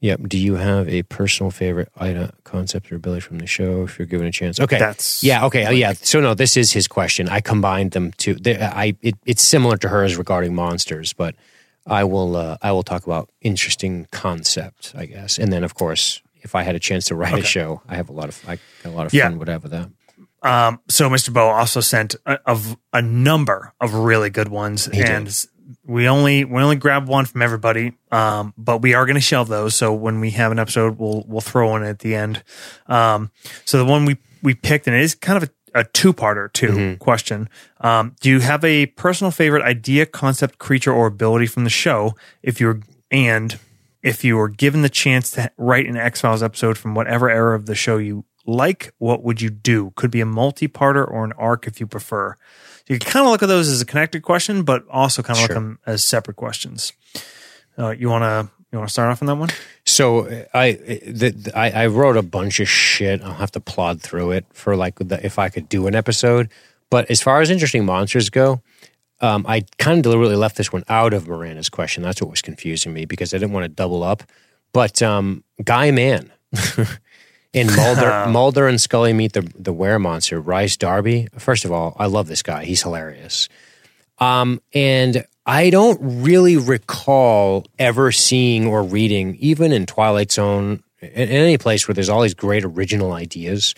Yep. Do you have a personal favorite item, concept, or ability from the show? If you're given a chance, okay. That's yeah. Okay. oh, yeah. So no, this is his question. I combined them to. they- I. It, it's similar to hers regarding monsters, but I will. Uh, I will talk about interesting concepts, I guess, and then of course, if I had a chance to write a show, I have a lot of. I got a lot of Yeah. fun. Whatever that. Um, so Mr. Bow also sent a, of a number of really good ones, did. and we only we only grabbed one from everybody. Um, but we are going to shelve those. So when we have an episode, we'll we'll throw one at the end. Um, so the one we we picked, and it is kind of a, a two parter too question. Um, do you have a personal favorite idea, concept, creature, or ability from the show? If you're and if you were given the chance to write an X Files episode from whatever era of the show you like, what would you do? Could be a multi-parter or an arc if you prefer. So you can kind of look at those as a connected question, but also kind of look at them as separate questions. Uh, you want to you want to start off on that one? So I, the, I I wrote a bunch of shit. I'll have to plod through it for like the, if I could do an episode. But as far as interesting monsters go, um, I kind of deliberately left this one out of Miranda's question. That's what was confusing me because I didn't want to double up. But um, Guy Mann in Mulder, Mulder and Scully meet the the were monster, Rhys Darby. First of all, I love this guy. He's hilarious. Um, and I don't really recall ever seeing or reading, even in Twilight Zone, in, in any place where there's all these great original ideas.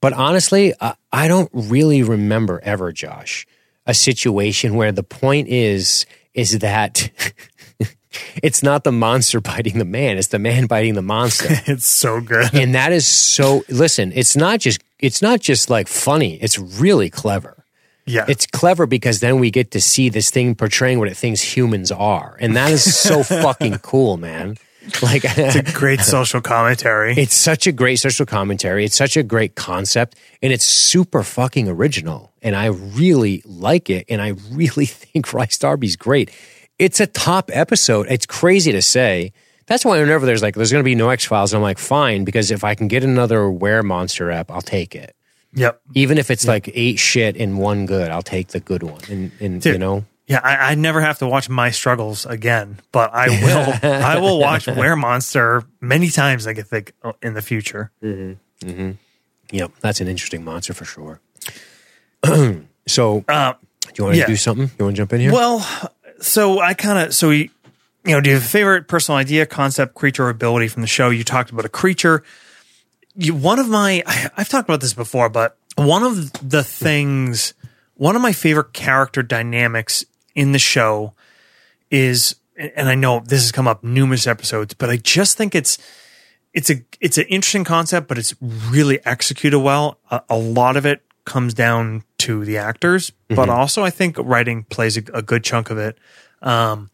But honestly, I, I don't really remember ever, Josh, a situation where the point is is that it's not the monster biting the man; it's the man biting the monster. It's so good. and that is so. Listen, it's not just it's not just like funny; it's really clever. Yeah. It's clever because then we get to see this thing portraying what it thinks humans are. And that is so fucking cool, man. Like it's a great social commentary. it's such a great social commentary. It's such a great concept and it's super fucking original. And I really like it. And I really think Rhys Darby's great. It's a top episode. It's crazy to say. That's why whenever there's like, there's going to be no X Files, I'm like, fine, because if I can get another Were Monster app, I'll take it. Yep. Even if it's like eight shit and one good, I'll take the good one. And, and you know, Yeah, I, I never have to watch my struggles again, but I will. I will watch Were Monster many times. I can think uh, in the future. Yep, that's an interesting monster for sure. so, Uh, do you want to yeah. do something? You want to jump in here? well, so I kind of so we, you know, do you have a favorite personal idea, concept, creature, or ability from the show? You talked about a creature. You, one of my, I, I've talked about this before, but one of the things, one of my favorite character dynamics in the show is, and I know this has come up numerous episodes, but I just think it's it's a it's an interesting concept, but it's really executed well. A, a lot of it comes down to the actors, but also I think writing plays a, a good chunk of it. Um,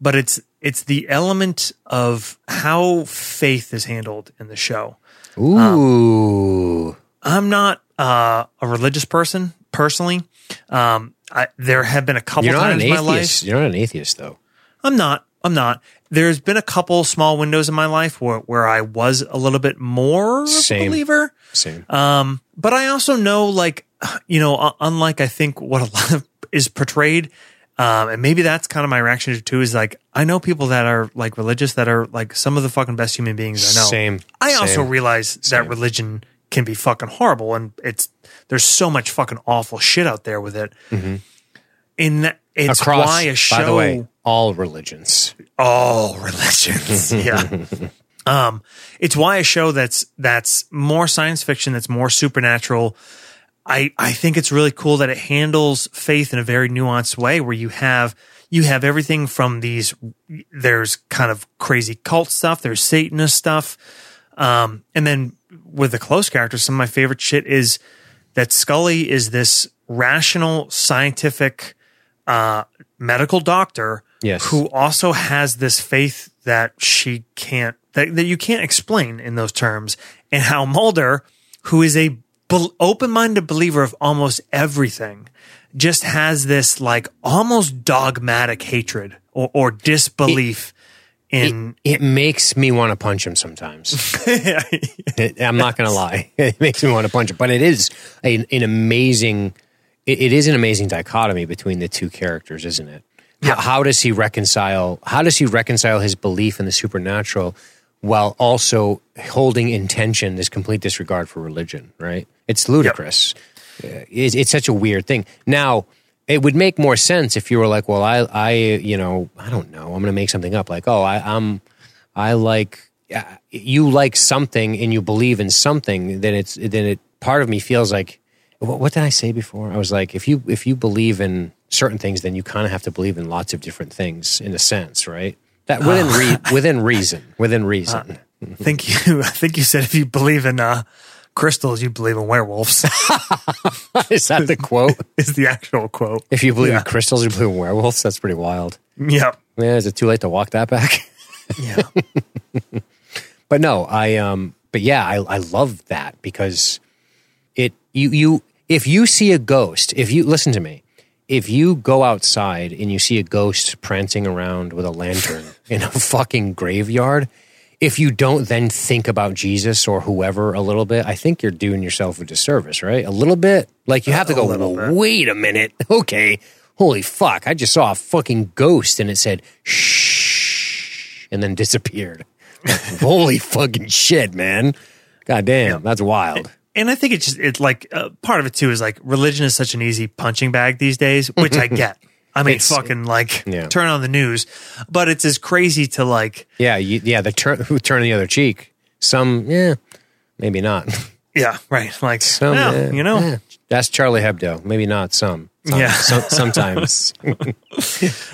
but it's it's the element of how faith is handled in the show. Ooh. I'm not uh, a religious person personally. Um, I, there have been a couple You're not times an in my life. You're not an atheist, though. I'm not. I'm not. There's been a couple small windows in my life where, where I was a little bit more of Same. a believer. Same. Um, but I also know, like, you know, uh, unlike I think what a lot of is portrayed, um, and maybe that's kind of my reaction to too is like, I know people that are like religious that are like some of the fucking best human beings I know. Same. I also Same. realize that religion can be fucking horrible and it's, there's so much fucking awful shit out there with it. In that, it's Across, why a show by the way, all religions. all religions. yeah. Um, it's why a show that's that's more science fiction, that's more supernatural. I I think it's really cool that it handles faith in a very nuanced way, where you have you have everything from these. There's kind of crazy cult stuff. There's Satanist stuff, um, and then with the close characters, some of my favorite shit is that Scully is this rational, scientific, uh, medical doctor Yes. who also has this faith that she can't that, that you can't explain in those terms and how Mulder who is a bel- open-minded believer of almost everything just has this like almost dogmatic hatred or, or disbelief in It makes me want to punch him sometimes. It- I'm not going to lie. It makes me want to punch him. But it is a, an amazing, it, it is an amazing dichotomy between the two characters, isn't it? How, how does he reconcile, how does he reconcile his belief in the supernatural while also holding intention this complete disregard for religion, right? It's ludicrous. Uh, It's, it's such a weird thing. Now, it would make more sense if you were like, well, I, I, you know, I don't know. I'm going to make something up. Like, oh, I, I'm, I like, uh, you like something and you believe in something. Then it's, then it, part of me feels like, what, what did I say before? I was like, if you, if you believe in certain things, then you kind of have to believe in lots of different things in a sense, right? That within, re, within reason, within reason. I think you I think you said if you believe in uh crystals you believe in werewolves is that the quote? is the actual quote. If you believe Yeah. in crystals, you believe in werewolves. That's pretty wild. Yep. Yeah, is it too late to walk that back? Yeah. but no, I um but yeah, I I love that because it you you if you see a ghost, if you listen to me, if you go outside and you see a ghost prancing around with a lantern in a fucking graveyard, if you don't then think about Jesus or whoever a little bit, I think you're doing yourself a disservice, right? A little bit. Like you have to A go, "Well, wait a minute. Okay. Holy fuck. I just saw a fucking ghost and it said shh and then disappeared. Holy fucking shit, man. God damn, that's wild. and I think it's just it's like uh, part of it too is like religion is such an easy punching bag these days, which I get. I mean, It's- fucking like Yeah. turn on the news, but it's as crazy to like, Yeah, you, yeah. The turn who turn the other cheek. Some, yeah, maybe not. yeah, right. Like, Some, well, eh, you know, eh. that's Charlie Hebdo. Maybe not some. Some- Yeah. some- sometimes. and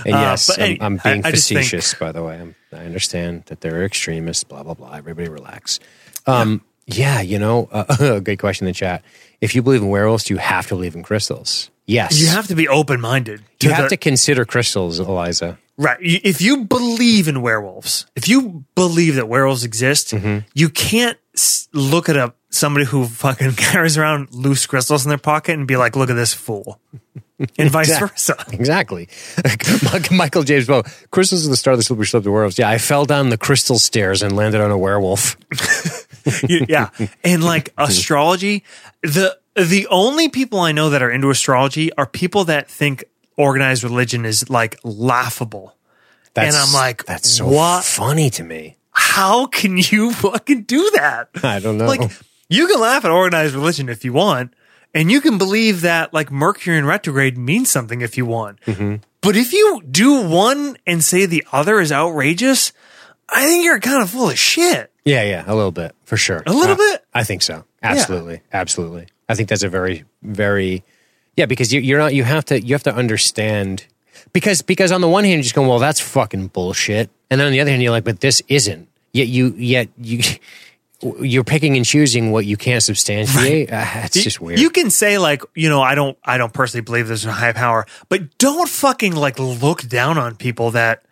yes, but I'm, I'm being I- I think- facetious. by the way, I'm, I understand that they're extremists. Blah blah blah. Everybody relax. Um, yeah, you know, uh, good question in the chat. If you believe in werewolves, you have to believe in crystals? Yes, you have to be open minded. You have to consider crystals, Eliza. Right. If you believe in werewolves, if you believe that werewolves exist, Mm-hmm. you can't look at a somebody who fucking carries around loose crystals in their pocket and be like, "Look at this fool," and vice Exact- versa. Exactly. Michael James Bow. Crystals are the start of the slippery slope to werewolves. Yeah, I fell down the crystal stairs and landed on a werewolf. Yeah, and like astrology, the the only people I know that are into astrology are people that think organized religion is like laughable. That's, I'm like, that's so what? funny to me. How can you fucking do that? I don't know. like you can laugh at organized religion if you want and you can believe that like mercury in retrograde means something if you want Mm-hmm. but if you do one and say the other is outrageous i think you're kind of full of shit yeah, yeah, a little bit for sure. A little Uh, bit? I think so. Absolutely, absolutely. I think that's a very, very, yeah. Because you, you're not. You have to. You have to understand. Because because on the one hand, you're just going, well, that's fucking bullshit, and then on the other hand, you're like, but this isn't. Yet you yet you. You're picking and choosing what you can't substantiate. Ah, it's just weird. you can say like you know i don't i don't personally believe there's a high power but don't fucking like look down on people that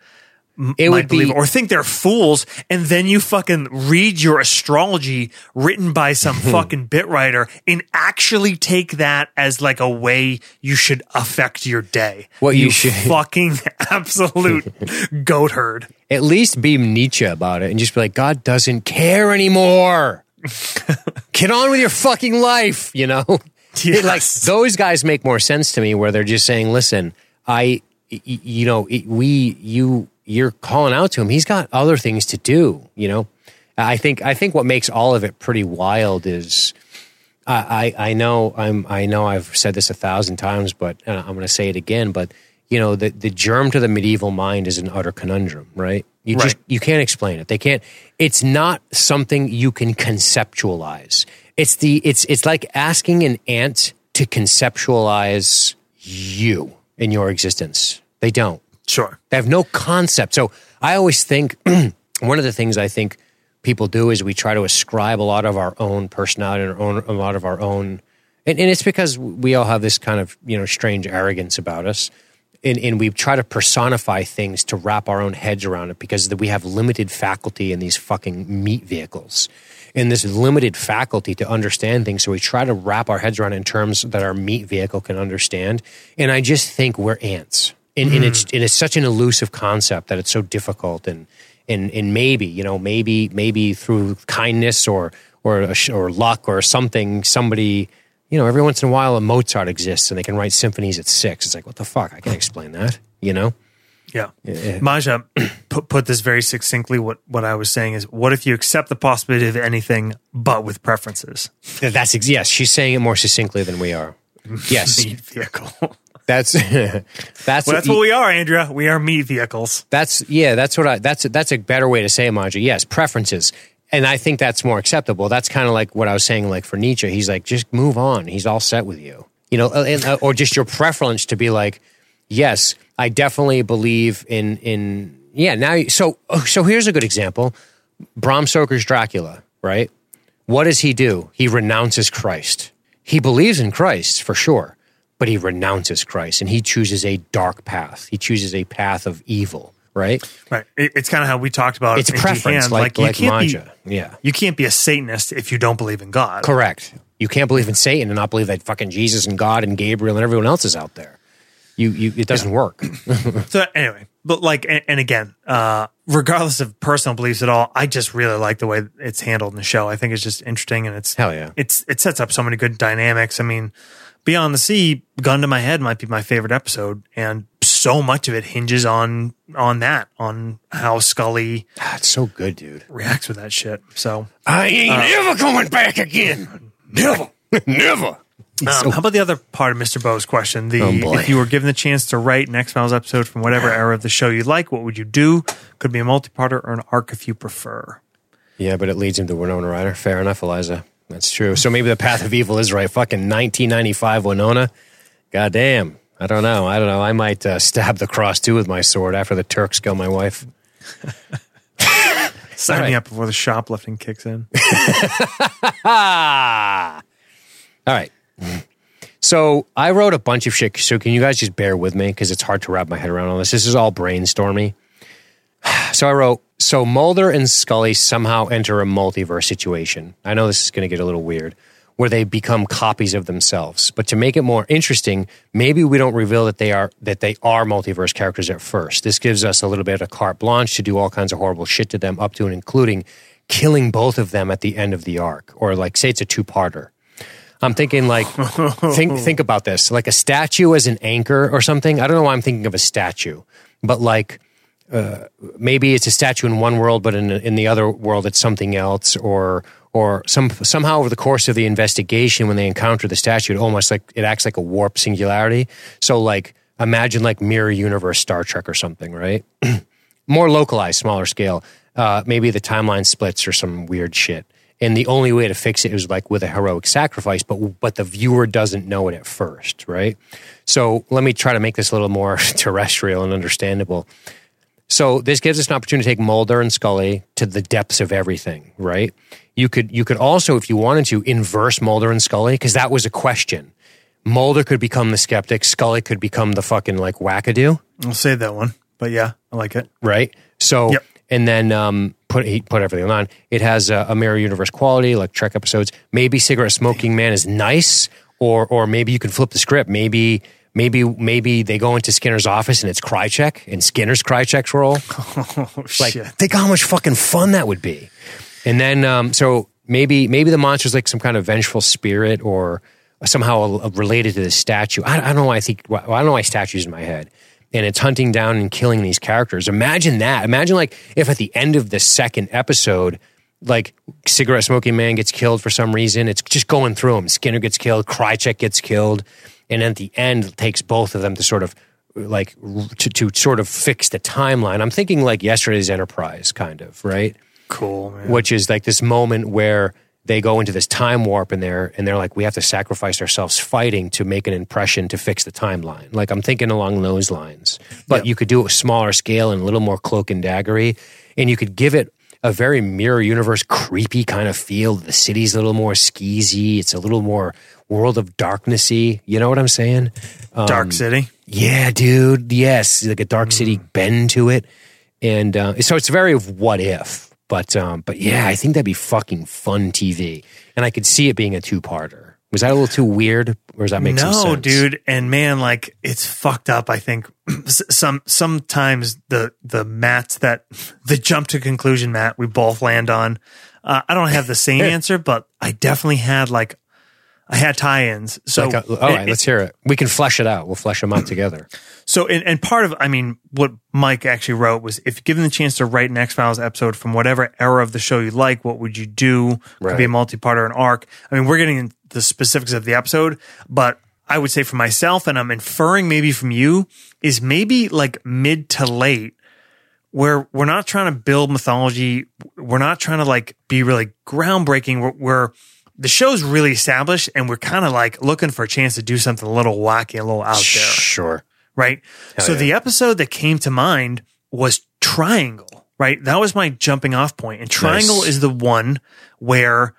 it would be or think they're fools and then you fucking read your astrology written by some fucking bit writer and actually take that as like a way you should affect your day. What you should- fucking absolute goat herd. at least be Nietzsche about it and just be like, God doesn't care anymore. Get on with your fucking life, you know? Yes. Like those guys make more sense to me where they're just saying, listen, i you know, it- we, you, you're calling out to him. He's got other things to do, you know? I think, I think what makes all of it pretty wild is, I, I I know I'm I know I've said this a thousand times, but uh, I'm going to say it again. But you know, the the germ to the medieval mind is an utter conundrum, right? You just Right. you can't explain it. They can't. It's not something you can conceptualize. It's the it's it's like asking an ant to conceptualize you in your existence. They don't. Sure. They have no concept. So I always think one of the things I think people do is we try to ascribe a lot of our own personality and our own, a lot of our own, and, and it's because we all have this kind of you know strange arrogance about us, and, and we try to personify things to wrap our own heads around it because we have limited faculty in these fucking meat vehicles. And this limited faculty to understand things. So we try to wrap our heads around in terms that our meat vehicle can understand. And I just think we're ants and, and it's mm. and it's such an elusive concept that it's so difficult and and and maybe you know maybe maybe through kindness or or or luck or something somebody you know every once in a while a Mozart exists and they can write symphonies at six it's like what the fuck I can't explain that you know Yeah. Maja put, put this very succinctly. What, what I was saying is, what if you accept the possibility of anything, but with preferences? that's ex- yes she's saying it more succinctly than we are yes vehicle. That's that's well, that's what we are, Andrea. We are meat vehicles. That's yeah. That's what I. That's that's a better way to say it, Manja. Yes, preferences, and I think that's more acceptable. That's kind of like what I was saying. Like for Nietzsche, he's like, just move on. He's all set with you, you know, and, uh, or just your preference to be like, yes, I definitely believe in in yeah. Now, so oh, so here's a good example: Bram Stoker's Dracula. Right? What does he do? He renounces Christ. He believes in Christ for sure, but he renounces Christ and he chooses a dark path. He chooses a path of evil, right? Right. It, it's kind of how we talked about It's preference, Jihan. like you like can't be- yeah, you can't be a Satanist if you don't believe in God. correct. You can't believe in Satan and not believe that fucking Jesus and God and Gabriel and everyone else is out there. You, you it doesn't work. So anyway, but like, and, and again, uh, regardless of personal beliefs at all, I just really like the way it's handled in the show. I think it's just interesting, and it's Hell yeah. it's it sets up so many good dynamics. I mean, Beyond the Sea, gun to my head, might be my favorite episode, and so much of it hinges on on that, on how Scully Ah, it's so good, dude. reacts with that shit. So I ain't never going back again. Never, never. Um, how about the other part of Mr. Bo's question? The Oh, if you were given the chance to write an X Files episode from whatever era of the show you like, what would you do? Could be a multi-parter or an arc if you prefer. Yeah, but it leads him to Winona Ryder. Fair enough, Eliza. That's true. So maybe the path of evil is right. Fucking 1995 Winona. God damn. I don't know. I don't know. I might uh, stab the cross too with my sword after the Turks kill my wife. Sign All me up before the shoplifting kicks in. All right. So I wrote a bunch of shit. So can you guys just bear with me because it's hard to wrap my head around all this. This is all brainstormy. So I wrote. So Mulder and Scully somehow enter a multiverse situation. I know this is going to get a little weird, where they become copies of themselves. But to make it more interesting, maybe we don't reveal that they are that they are multiverse characters at first. This gives us a little bit of carte blanche to do all kinds of horrible shit to them, up to and including killing both of them at the end of the arc, or like say it's a two-parter. I'm thinking like think think about this like a statue as an anchor or something. I don't know why I'm thinking of a statue, but like uh, maybe it's a statue in one world, but in in the other world it's something else, or or some somehow over the course of the investigation when they encounter the statue, it almost like it acts like a warp singularity. So like imagine like mirror universe Star Trek or something, right? More localized, smaller scale. Uh, maybe the timeline splits or some weird shit. And the only way to fix it is like with a heroic sacrifice, but but the viewer doesn't know it at first, right? So let me try to make this a little more terrestrial and understandable. So this gives us an opportunity to take Mulder and Scully to the depths of everything, right? You could you could also, if you wanted to, inverse Mulder and Scully because that was a question. Mulder could become the skeptic, Scully could become the fucking like wackadoo, I'll save that one. But yeah, I like it. right? So Yep. and then um, put he put everything on. It has a, a mirror universe quality, like Trek episodes. Maybe cigarette smoking man is nice, or or maybe you can flip the script. Maybe maybe maybe they go into Skinner's office and it's Krycek and Skinner's Krycek's role. Oh Like, shit. think how much fucking fun that would be. And then, um, so maybe maybe the monster's like some kind of vengeful spirit or somehow related to the statue. I, I don't know why I think. Well, I don't know why statues in my head. And it's hunting down and killing these characters. Imagine that. Imagine like if at the end of the second episode, like cigarette smoking man gets killed for some reason. It's just going through him. Skinner gets killed. Krycek gets killed, and at the end, takes both of them to sort of like to, to sort of fix the timeline. I'm thinking like yesterday's Enterprise, kind of right, Cool, man. which is like this moment where they go into this time warp and they're and they're like we have to sacrifice ourselves fighting to make an impression to fix the timeline. Like I'm thinking along those lines, but you could do it with smaller scale and a little more cloak and daggery, and you could give it a very mirror universe creepy kind of feel. The city's a little more skeezy. It's a little more world of darknessy. You know what I'm saying? Dark City. Yeah, dude. Yes, like a Dark City bend to it, and uh, so it's very of what if. But um, but yeah, I think that'd be fucking fun TV, and I could see it being a two parter. Was that a little too weird, or does that make no, sense? dude, and man, like it's fucked up. I think some sometimes the the mats that the jump to conclusion mat we both land on. Uh, I don't have the same answer, but I definitely had like I had tie-ins. So Like a- all right, it- let's hear it. We can flesh it out. We'll flesh them out together. So, and, and part of, I mean, what Mike actually wrote was if given the chance to write an X Files episode from whatever era of the show you like, what would you do? Could be a multi-part or an arc. I mean, we're getting into the specifics of the episode, but I would say for myself, and I'm inferring maybe from you, is maybe like mid to late where we're not trying to build mythology. We're not trying to like be really groundbreaking. We're, we're the show's really established and we're kind of like looking for a chance to do something a little wacky, a little out there Sure. right? so the episode that came to mind was Triangle, right? That was my jumping off point. And Triangle Nice. is the one where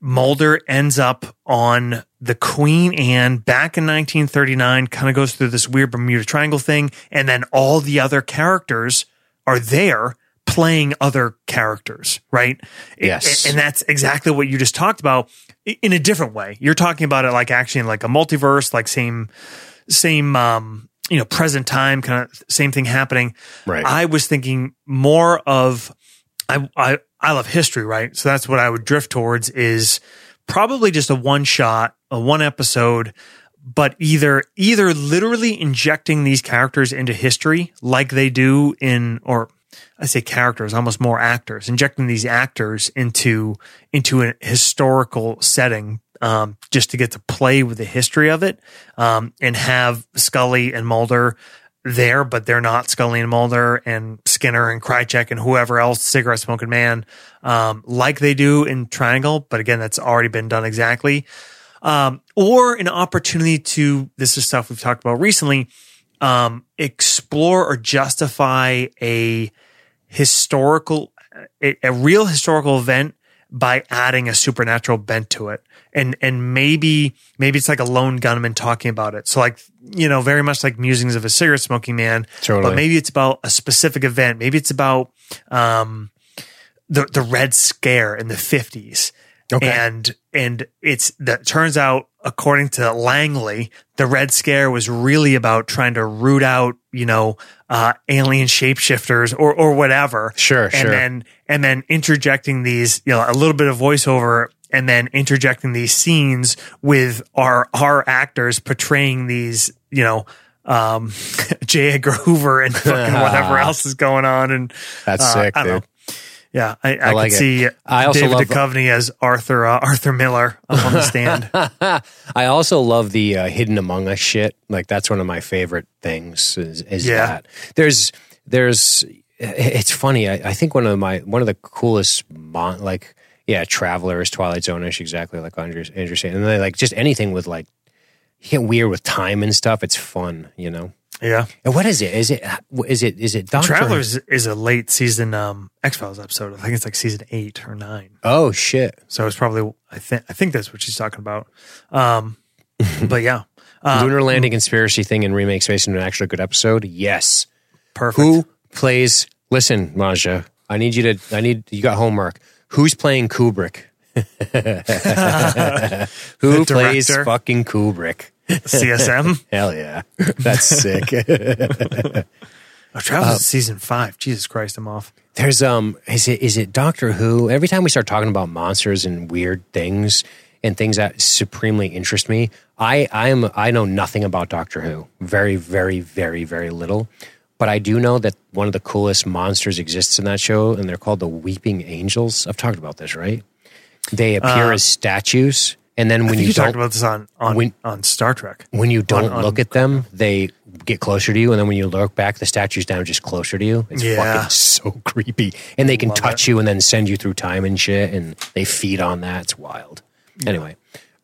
Mulder ends up on the Queen Anne back in 1939, kind of goes through this weird Bermuda Triangle thing. And then all the other characters are there playing other characters, right? Yes. And that's exactly what you just talked about in a different way. You're talking about it like actually in like a multiverse, like same, same, um, you know, present time kind of same thing happening. Right. I was thinking more of, I, I, I love history, right? So that's what I would drift towards is probably just a one shot, a one episode, but either, either literally injecting these characters into history like they do in, or I say characters, almost more actors, injecting these actors into into a historical setting um, just to get to play with the history of it um, and have Scully and Mulder there, but they're not Scully and Mulder and Skinner and Krycek and whoever else, cigarette smoking man, um, like they do in Triangle. But again, that's already been done exactly. Um, or an opportunity to, this is stuff we've talked about recently, um, explore or justify a historical, a, a real historical event by adding a supernatural bent to it. And, and maybe, maybe it's like a lone gunman talking about it. So like, you know, very much like musings of a cigarette smoking man, Totally. but maybe it's about a specific event. Maybe it's about, um, the, the Red Scare in the fifties. Okay. And, and it's that turns out, according to Langley, the Red Scare was really about trying to root out, you know, uh, alien shapeshifters or, or whatever. Sure, and sure. then and then interjecting these, you know, a little bit of voiceover and then interjecting these scenes with our our actors portraying these, you know, um J. Edgar Hoover and fucking whatever else is going on and That's uh, sick, I don't dude. know. Yeah, I, I, like could it. see I also David love- Duchovny as Arthur uh, Arthur Miller up on the stand. I also love the uh, hidden among us shit. Like that's one of my favorite things. Is, is Yeah. that there's there's it's funny. I, I think one of my one of the coolest mon, like yeah travelers Twilight Zone-ish exactly like Andrew Andrew saying and then like just anything with like you get weird with time and stuff. It's fun, you know. Yeah, And what is it? Is it is it is it Doctor Travelers is a late season um, X Files episode. I think it's like season eight or nine. Oh shit! So it's probably I think I think that's what she's talking about. Um, but yeah, uh, Lunar landing conspiracy thing and remake space into an actually good episode. Yes. perfect. Who plays? Listen, Maja, I need you to. I need you got homework. Who's playing Kubrick? Who plays fucking Kubrick? CSM? Hell yeah, that's sick. Oh, Travelers is season five. Jesus Christ, I'm off. There's um, is it is it Doctor Who? Every time we start talking about monsters and weird things and things that supremely interest me, I I am I know nothing about Doctor Who. Very very very very little. But I do know that one of the coolest monsters exists in that show, and they're called the Weeping Angels. I've talked about this, right? They appear as statues, and then when you, you, talked about this on on, when- on Star Trek. when you don't on- look at them, they get closer to you, and then when you look back, the statue's down just closer to you. It's Yeah. fucking so creepy, and they can Love touch you and then send you through time and shit, and they feed on that. It's wild. Anyway,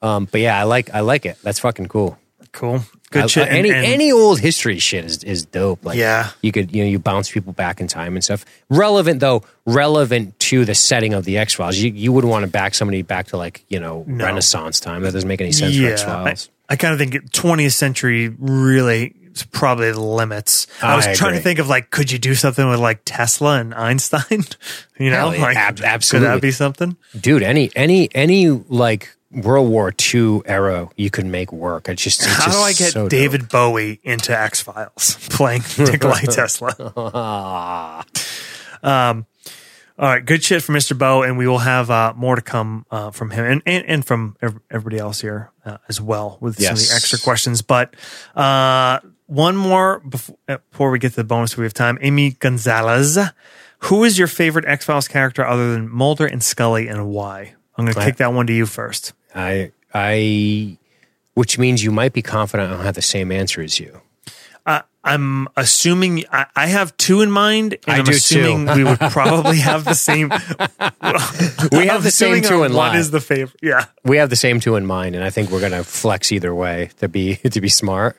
um, but yeah, I like I like it. That's fucking cool. Cool, good I- shit. I- any and, and any old history shit is is dope. Like Yeah. you could you know you bounce people back in time and stuff. Relevant though, relevant to the setting of the X Files. You you wouldn't want to back somebody back to like you know No. Renaissance time. That doesn't make any sense for X yeah, I, I kind of think 20th century really is probably the limits. I was I trying to think of like, could you do something with like Tesla and Einstein? you know, yeah, like ab- could absolutely. that be something? dude any any any like world war ii era you could make work it's just it's How just do I get so dope. David Bowie into X Files playing Nikolai Tesla? um, all right, good shit from Mr. Bow, and we will have uh, more to come uh, from him and, and, and from ev- everybody else here uh, as well with some of the extra questions. But uh, one more before, before we get to the bonus, we have time. Amy Gonzalez, who is your favorite X Files character other than Mulder and Scully, and why? I'm going to kick that one to you first. i i which means you might be confident i don't have the same answer as you Uh, I'm assuming I, I have two in mind, and I am do too. assuming we would probably have the same. We have the same two in What line. is the favorite? Yeah. we have the same two in mind and i think we're gonna flex either way to be to be smart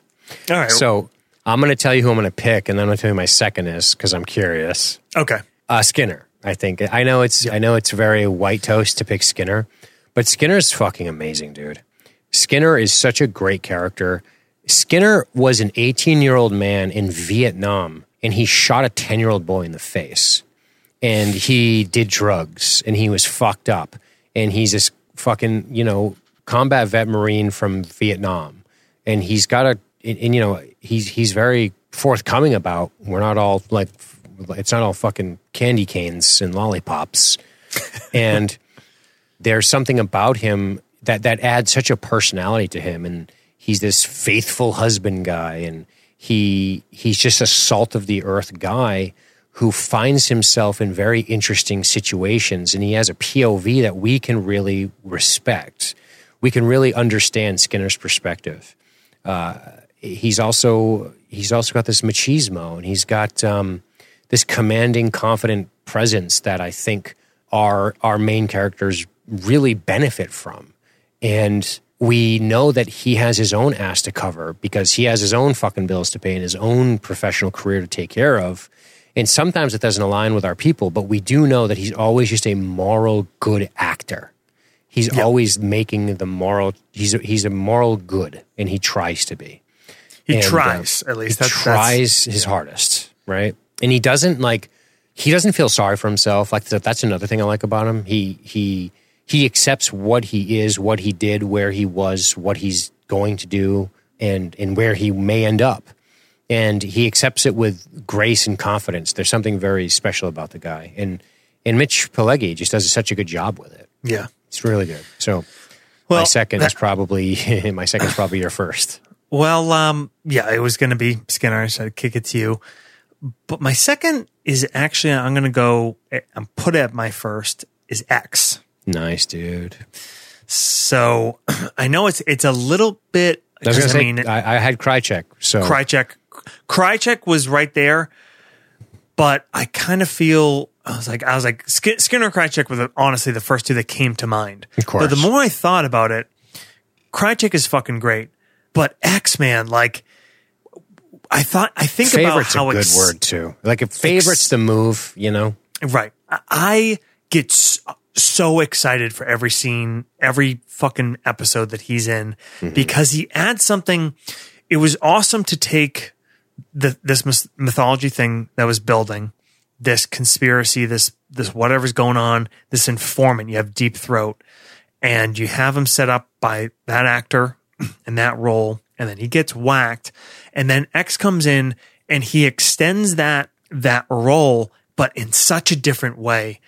All right. so i'm gonna tell you who i'm gonna pick and then i'm gonna tell you my second is because i'm curious okay. uh, Skinner. I think. I know it's I know it's very white toast to pick Skinner, but Skinner's fucking amazing, dude. Skinner is such a great character. Skinner was an 18 year old man in Vietnam, and he shot a 10 year old boy in the face, and he did drugs, and he was fucked up, and he's this fucking you know combat vet marine from Vietnam, and he's got a and, and, you know he's he's very forthcoming about we're not all like it's not all fucking candy canes and lollipops. And there's something about him that that adds such a personality to him. And he's this faithful husband guy. And he he's just a salt of the earth guy who finds himself in very interesting situations. And he has a POV that we can really respect. We can really understand Skinner's perspective. Uh, he's also he's also got this machismo, and he's got um, this commanding, confident presence that I think our our main characters really benefit from, and we know that he has his own ass to cover because he has his own fucking bills to pay and his own professional career to take care of. And sometimes it doesn't align with our people, but we do know that he's always just a moral good actor. He's Yeah. always making the moral. He's a, he's a moral good, and he tries to be. He And, uh, tries at least. He That's, tries his hardest, right? And he doesn't like. He doesn't feel sorry for himself. Like that's another thing I like about him. He he he accepts what he is, what he did, where he was, what he's going to do, and and where he may end up. And he accepts it with grace and confidence. There's something very special about the guy, and and Mitch Pileggi just does such a good job with it. yeah. It's really good. So Well, my second is probably my second is probably your first. Well, um, yeah, it was going to be Skinner. I said kick it to you, but my second is actually I'm going to go. I'm put at my first is X. Nice, dude. So I know it's it's a little bit. I was 'cause, say, mean, I, I had Krycek, so Krycek, Krycek was right there, but I kind of feel I was like I was like Sk- Skinner and Krycek were the, honestly the first two that came to mind. Of course. But the more I thought about it, Krycek is fucking great, but X Man like. I thought I think favorite's about how a good ex- word too. Like if favorite's the move, you know. Right. I- get so excited for every scene, every fucking episode that he's in mm-hmm. because he adds something. It was awesome to take the, this mythology thing that was building, this conspiracy, this, this whatever's going on, this informant. You have Deep Throat and you have him set up by that actor in that role, and then he gets whacked, and then X comes in and he extends that that role, but in such a different way,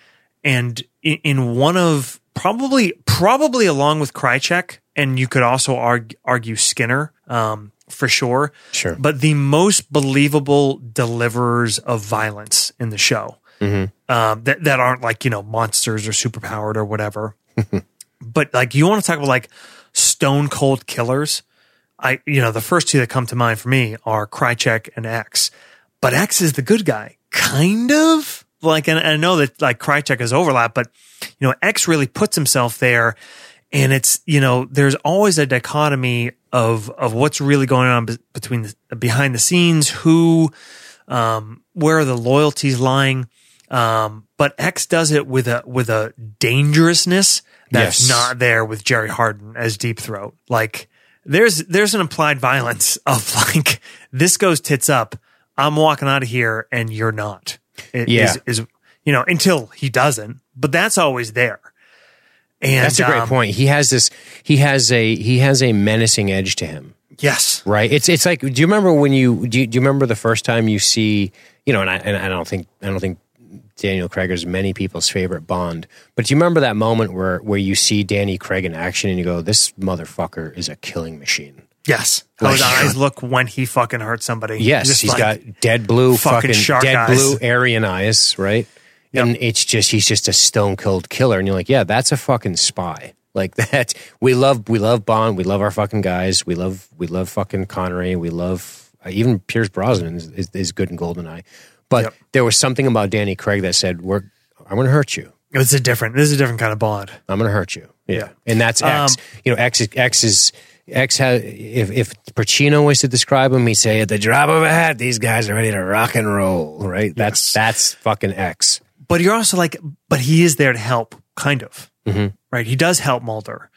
and in, in one of probably probably along with Krycek, and you could also argue, argue Skinner. Um, for sure. Sure. But the most believable deliverers of violence in the show um, that, that aren't like, you know, monsters or superpowered or whatever but like you want to talk about like stone cold killers. I you know the first two that come to mind for me are Krycek and X, but X is the good guy, kind of like. And I know that like Krycek has overlap, but you know X really puts himself there, and it's you know there's always a dichotomy of of what's really going on between the, behind the scenes, who, um, where are the loyalties lying. Um, but X does it with a with a dangerousness that's Yes. not there with Jerry Hardin as Deep Throat. Like there's there's an implied violence of like this goes tits up. I'm walking out of here and you're not. It Yeah. is, is you know until he doesn't, but that's always there. And That's a great um, point. He has this. He has a. He has a menacing edge to him. Yes. Right. It's. It's like. Do you remember when you? Do you, do you remember the first time you see? You know, and I. And I don't think. I don't think Daniel Craig is many people's favorite Bond. But do you remember that moment where where you see Danny Craig in action and you go, "This motherfucker is a killing machine." Yes. How his eyes look when he fucking hurts somebody. Yes, Just he's like- got dead blue, fucking fucking, dead eyes. blue Aryan eyes, right? And it's just he's just a stone cold killer, and you're like, yeah, that's a fucking spy. Like that, we love we love Bond, we love our fucking guys, we love we love fucking Connery, we love uh, even Pierce Brosnan is, is, is good in Goldeneye, but Yep. there was something about Danny Craig that said, "We're I'm going to hurt you, it's a different. This is a different kind of Bond. I'm going to hurt you." Yeah, Yeah. and that's X. Um, you know, X is X is. X has, if, if Pacino was to describe him, he'd say, at the drop of a hat, these guys are ready to rock and roll, right? That's, that's fucking X. but you're also like, but he is there to help, kind of, Mm-hmm. right? He does help Mulder.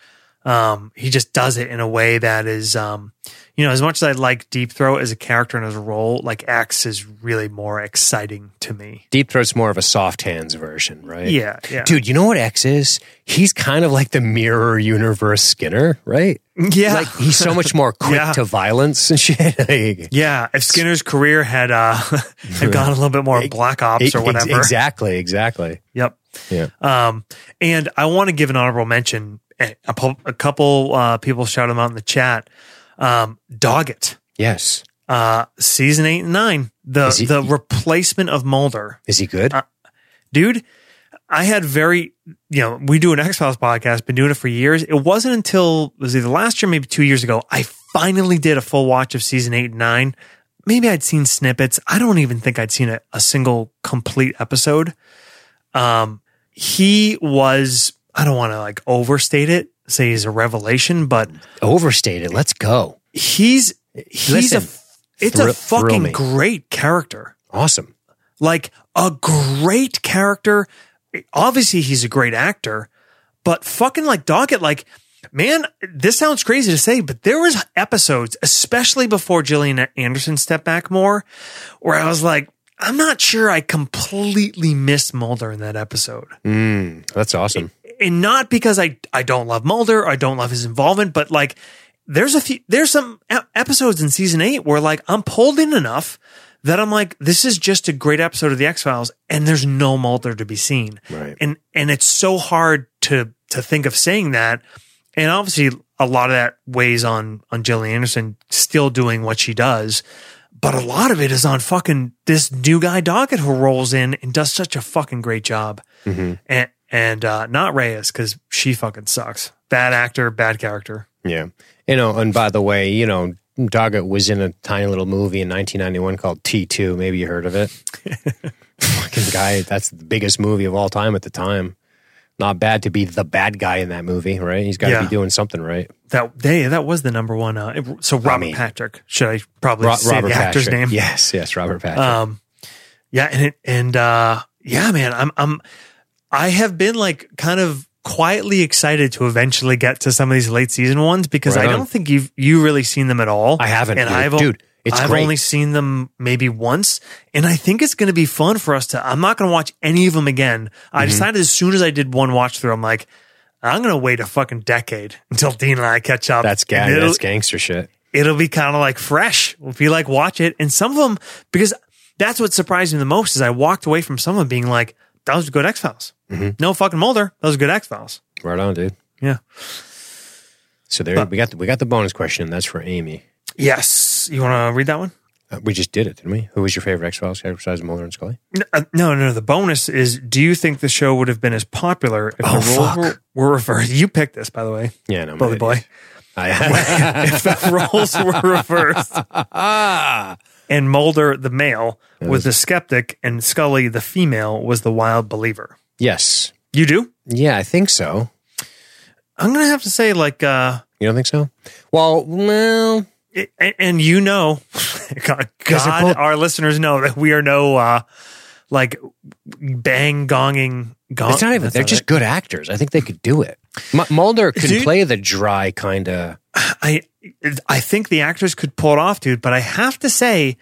Um, he just does it in a way that is, um, you know, as much as I like Deep Throat as a character and as a role, like X is really more exciting to me. Deep Throat's more of a soft hands version, right? Yeah, yeah, Dude, you know what X is? He's kind of like the mirror universe Skinner, right? yeah, Like he's so much more quick Yeah. to violence and shit. Like, yeah. If Skinner's career had uh had gone a little bit more Black Ops or ex- whatever, Exactly, exactly. Yep. Yeah. Um, and I want to give an honorable mention. A, a a couple uh, people shout him out in the chat. Um, Doggett, Yes. uh, season eight and nine, the he- the replacement of Mulder, Is he good? dude. I had very, you know, we do an X Files podcast, been doing it for years. It wasn't until it was either last year, maybe two years ago, I finally did a full watch of season eight and nine. Maybe I'd seen snippets. I don't even think I'd seen a, a single complete episode. Um, he was, I don't want to like overstate it, say he's a revelation, but Overstated. Let's go. he's, he's Listen, a, it's thrill- a fucking great character. Awesome. like a great character. Obviously, he's a great actor, but fucking like Doggett, like, man, this sounds crazy to say, but there was episodes, especially before Gillian Anderson stepped back more, where I was like, I'm not sure I completely missed Mulder in that episode. Mm, that's awesome. And not because I, I don't love Mulder, I don't love his involvement, but like, there's a few, there's some episodes in season eight where like I'm pulled in enough that I'm like, this is just a great episode of the X Files, and there's no Mulder to be seen. Right. And and it's so hard to to think of saying that. And obviously, a lot of that weighs on on Gillian Anderson still doing what she does, but a lot of it is on fucking this new guy Doggett who rolls in and does such a fucking great job. Mm-hmm. And and uh, not Reyes because she fucking sucks. Bad actor, bad character. Yeah. You know, and by the way, you know, Doggett was in a tiny little movie in 1991 called T2. Maybe you heard of it. Fucking guy. That's the biggest movie of all time at the time. Not bad to be the bad guy in that movie, right? He's got to Yeah. be doing something right. That they that was the number one. Uh, so Robert mean- Patrick. Should I probably Ro- say Robert the actor's Patrick. name? Yes, yes, Robert Patrick. Um, yeah, and it, and uh, yeah, man, I'm I'm I have been like kind of quietly excited to eventually get to some of these late season ones because Right I on. don't think you've you really seen them at all. I haven't, and dude. I've Dude, it's I've great. only seen them maybe once, and I think it's going to be fun for us to. I'm not going to watch any of them again. Mm-hmm. I decided as soon as I did one watch through, I'm like. I'm gonna wait a fucking decade until Dean and I catch up. that's gang, that's gangster shit. it'll be kind of like fresh. We'll be like, watch it. And some of them, because that's what surprised me the most is I walked away from some someone being like, that was a good X Files. Mm-hmm. No fucking Mulder. That was good X Files. Right on, dude. Yeah. So there we got the, we got the bonus question. That's for Amy. Yes. You want to read that one? Uh, we just did it, didn't we? Who was your favorite X Files character besides Mulder and Scully? Uh, No, no, no. The bonus is do you think the show would have been as popular if Oh, the roles were, were reversed? You picked this, by the way, Yeah, no, Bully Boy. I, if the roles were reversed and Mulder, the male, was the skeptic and Scully, the female, was the wild believer. Yes, You do? yeah, I think so. I'm going to have to say, like, uh, You don't think so? Well, well, it- and, and you know, God, God, both- our listeners know that we are no uh, like bang gonging. Gong- it's not even. that's They're not just it. good actors. I think they could do it. M- Mulder could Dude. play the dry kind of. I I think the actors could pull it off, dude. But I have to say,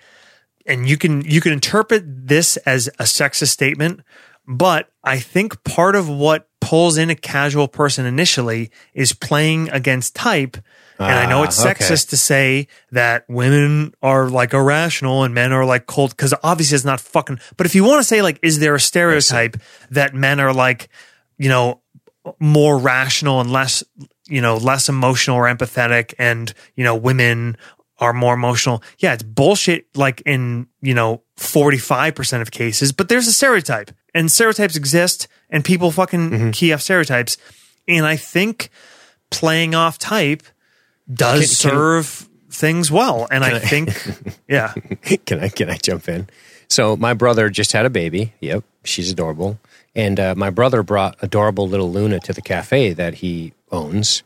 and you can you can interpret this as a sexist statement, but I think part of what pulls in a casual person initially is playing against type. And I know Ah, it's okay. sexist to say that women are like irrational and men are like cold because obviously it's not fucking. But if you want to say like, is there a stereotype that men are like, you know, more rational and less, you know, less emotional or empathetic, and you know, women are more emotional? Yeah, it's bullshit. Like in you know, forty five percent of cases, but there's a stereotype, and stereotypes exist, and people fucking Mm-hmm. key off stereotypes, and I think playing off type does Can- can- serve things well. And I, think, yeah, can I can I jump in? So my brother just had a baby. Yep, she's adorable. And uh, my brother brought adorable little Luna to the cafe that he owns,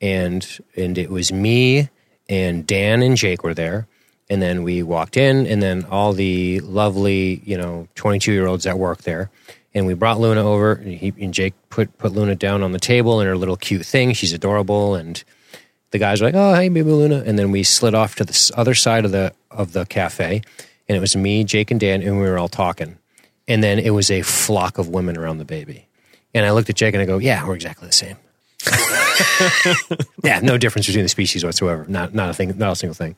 and and it was me and Dan and Jake were there. And then we walked in, and then all the lovely, you know, twenty-two year olds that work there. And we brought Luna over, and, he, and Jake put put Luna down on the table in her little cute thing. She's adorable, and the guys were like, "Oh, hey, baby Luna," and then we slid off to the other side of the of the cafe, and it was me, Jake, and Dan, and we were all talking, and then it was a flock of women around the baby, and I looked at Jake and I go, "Yeah, we're exactly the same." yeah, no difference between the species whatsoever. Not not a thing, not a single thing.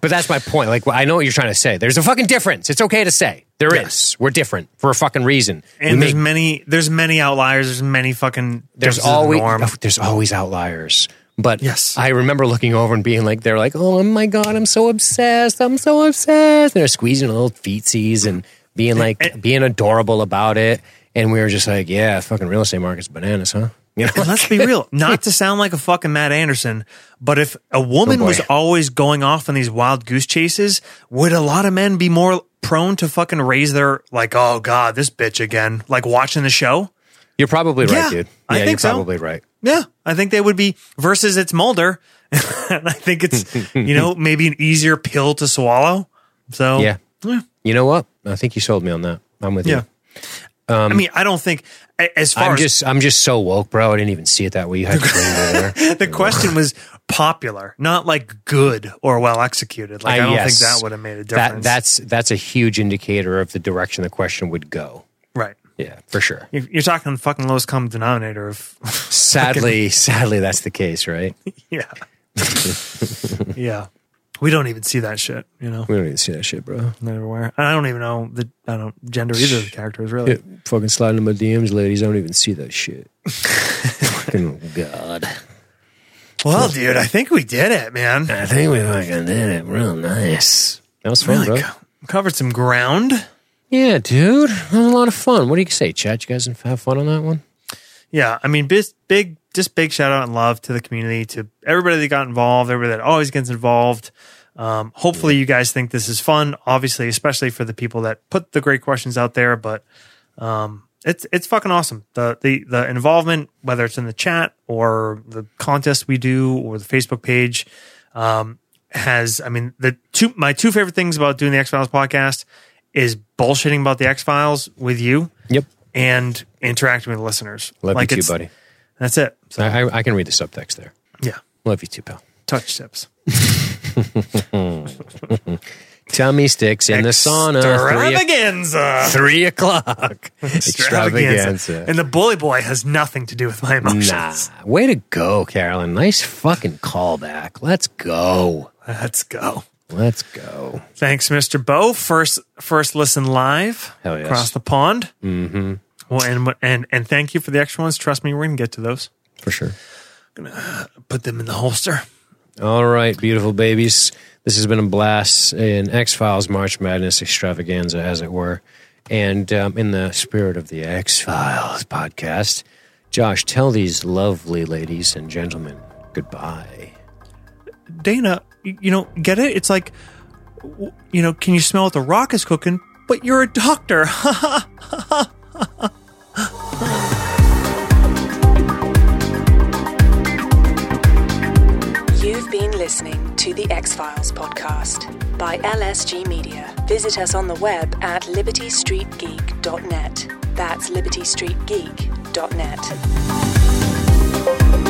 But that's my point. Like, I know what you're trying to say. There's a fucking difference. It's okay to say there is. Yes. We're different for a fucking reason. and We there's make- many, there's many outliers. There's many fucking. there's in the always oh, there's always outliers. But Yes. I remember looking over and being like, they're like, oh my god, I'm so obsessed, I'm so obsessed. And they're squeezing little feetsies and being like being adorable about it. and we were just like, yeah, fucking real estate market's bananas, huh? You know, let's be real, not to sound like a fucking Matt Anderson, but if a woman Oh, was always going off on these wild goose chases, would a lot of men be more prone to fucking raise their like, oh god, this bitch again, like watching the show? you're probably right, Yeah, dude. I Yeah, think you're so. probably right. Yeah, I think they would be versus it's Mulder. and I think it's you know maybe an easier pill to swallow. So Yeah. yeah. You know what? I think you sold me on that. I'm with Yeah. you. I mean, I don't think as far I'm as just I'm just so woke, bro. I didn't even see it that way. You had to bring there. the question was popular, not like good or well executed. Like I Uh, don't yes. think that would have made a That difference. that's that's a huge indicator of the direction the question would go. right. Yeah, for sure. You're you're talking the fucking lowest common denominator of Sadly, sadly, that's the case, right? yeah, yeah. We don't even see that shit, you know, We don't even see that shit, bro. everywhere. I don't even know the I don't gender either of the characters really. Yeah, fucking sliding in my DMs, ladies. I don't even see that shit. fucking god. Well, dude, I think we did it, man. I think we fucking did it real nice. That was fun, Really bro. co- covered some ground. Yeah, dude. That was a lot of fun. What do you say, Chad? You guys have fun on that one? Yeah, I mean, big, big, just big shout out and love to the community, to everybody that got involved, everybody that always gets involved. Um, hopefully, you guys think this is fun. Obviously, especially for the people that put the great questions out there, but um, it's it's fucking awesome. The the the involvement, whether it's in the chat or the contest we do or the Facebook page, um, has. I mean, the two my two favorite things about doing the X Files podcast is bullshitting about the X Files with you Yep. and interacting with listeners. Love Like you too, buddy. That's it. So I, I, I can read the subtext there. yeah, Love you too, pal. touch tips. Tummy sticks in the sauna. Three, Extravaganza. three o'clock. Extravaganza. And the bully boy has nothing to do with my emotions. Nah. Way to go, Carolyn. Nice fucking callback. Let's go. Let's go. Let's go. Thanks, Mr. Bo. First, first listen live Hell yes. across the pond. Mm-hmm. Well, and and and thank you for the extra ones. Trust me, we're gonna get to those. For sure. I'm gonna put them in the holster. All right, beautiful babies. This has been a blast in X Files March Madness extravaganza, as it were. And um, in the spirit of the X Files podcast, Josh, tell these lovely ladies and gentlemen goodbye. Dana, you, know, get it? It's like, you know, can you smell what the rock is cooking? But you're a doctor. Files podcast by LSG Media. Visit us on the web at libertystreetgeek.net. That's libertystreetgeek.net.